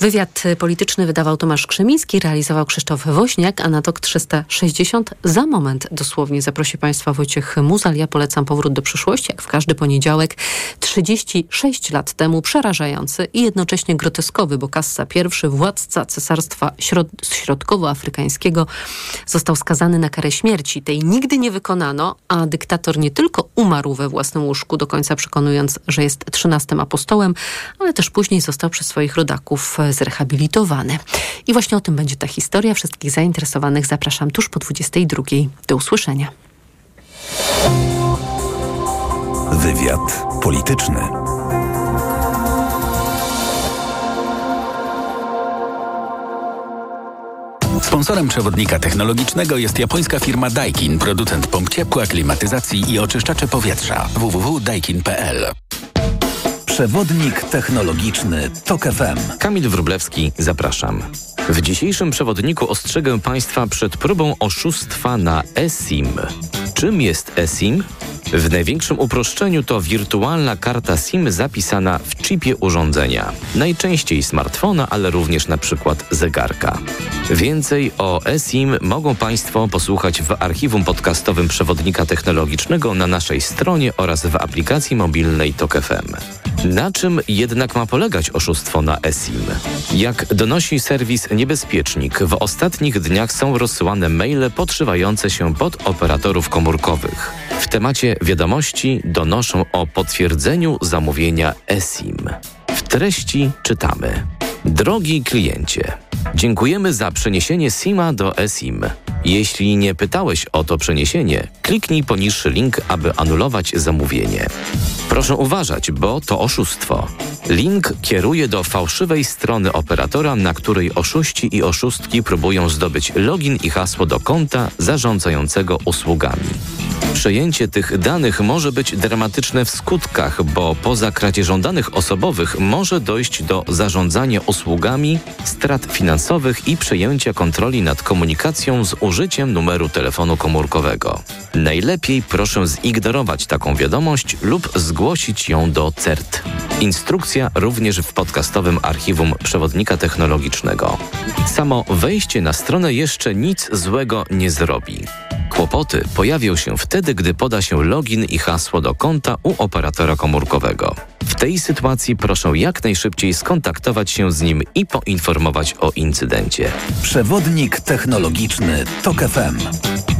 Wywiad polityczny wydawał Tomasz Krzemiński, realizował Krzysztof Woźniak, a na TOK 360 za moment dosłownie zaprosi Państwa Wojciech Muzal. Ja polecam powrót do przyszłości, jak w każdy poniedziałek. 36 lat temu przerażający i jednocześnie groteskowy, bo Kassa I, władca Cesarstwa Środ Środkowoafrykańskiego, został skazany na karę śmierci. Tej nigdy nie wykonano, a dyktator nie tylko umarł we własnym łóżku, do końca przekonując, że jest trzynastym apostołem, ale też później został przez swoich rodaków zrehabilitowany. I właśnie o tym będzie ta historia. Wszystkich zainteresowanych zapraszam tuż po 22. Do usłyszenia. Wywiad polityczny. Sponsorem przewodnika technologicznego jest japońska firma Daikin, producent pomp ciepła, klimatyzacji i oczyszczacze powietrza. www.daikin.pl Przewodnik technologiczny TOK FM. Kamil Wrublewski, zapraszam. W dzisiejszym przewodniku ostrzegę Państwa przed próbą oszustwa na eSIM. Czym jest eSIM? W największym uproszczeniu to wirtualna karta SIM zapisana w chipie urządzenia. Najczęściej smartfona, ale również na przykład zegarka. Więcej o eSIM mogą Państwo posłuchać w archiwum podcastowym przewodnika technologicznego na naszej stronie oraz w aplikacji mobilnej TOK FM. Na czym jednak ma polegać oszustwo na eSIM? Jak donosi serwis Niebezpiecznik, w ostatnich dniach są rozsyłane maile podszywające się pod operatorów komórkowych. W temacie wiadomości donoszą o potwierdzeniu zamówienia eSIM. W treści czytamy: Drogi kliencie, dziękujemy za przeniesienie SIMa do eSIM. Jeśli nie pytałeś o to przeniesienie, kliknij poniższy link, aby anulować zamówienie. Proszę uważać, bo to oszustwo. Link kieruje do fałszywej strony operatora, na której oszuści i oszustki próbują zdobyć login i hasło do konta zarządzającego usługami. Przejęcie tych danych może być dramatyczne w skutkach, bo poza kradzieżą danych osobowych może dojść do zarządzania usługami, strat finansowych i przejęcia kontroli nad komunikacją z użyciem numeru telefonu komórkowego. Najlepiej proszę zignorować taką wiadomość lub zgłosić ją do CERT. Instrukcja również w podcastowym archiwum przewodnika technologicznego. Samo wejście na stronę jeszcze nic złego nie zrobi. Kłopoty pojawią się wtedy, gdy poda się login i hasło do konta u operatora komórkowego. W tej sytuacji proszę jak najszybciej skontaktować się z nim i poinformować o incydencie. Przewodnik technologiczny TOK FM.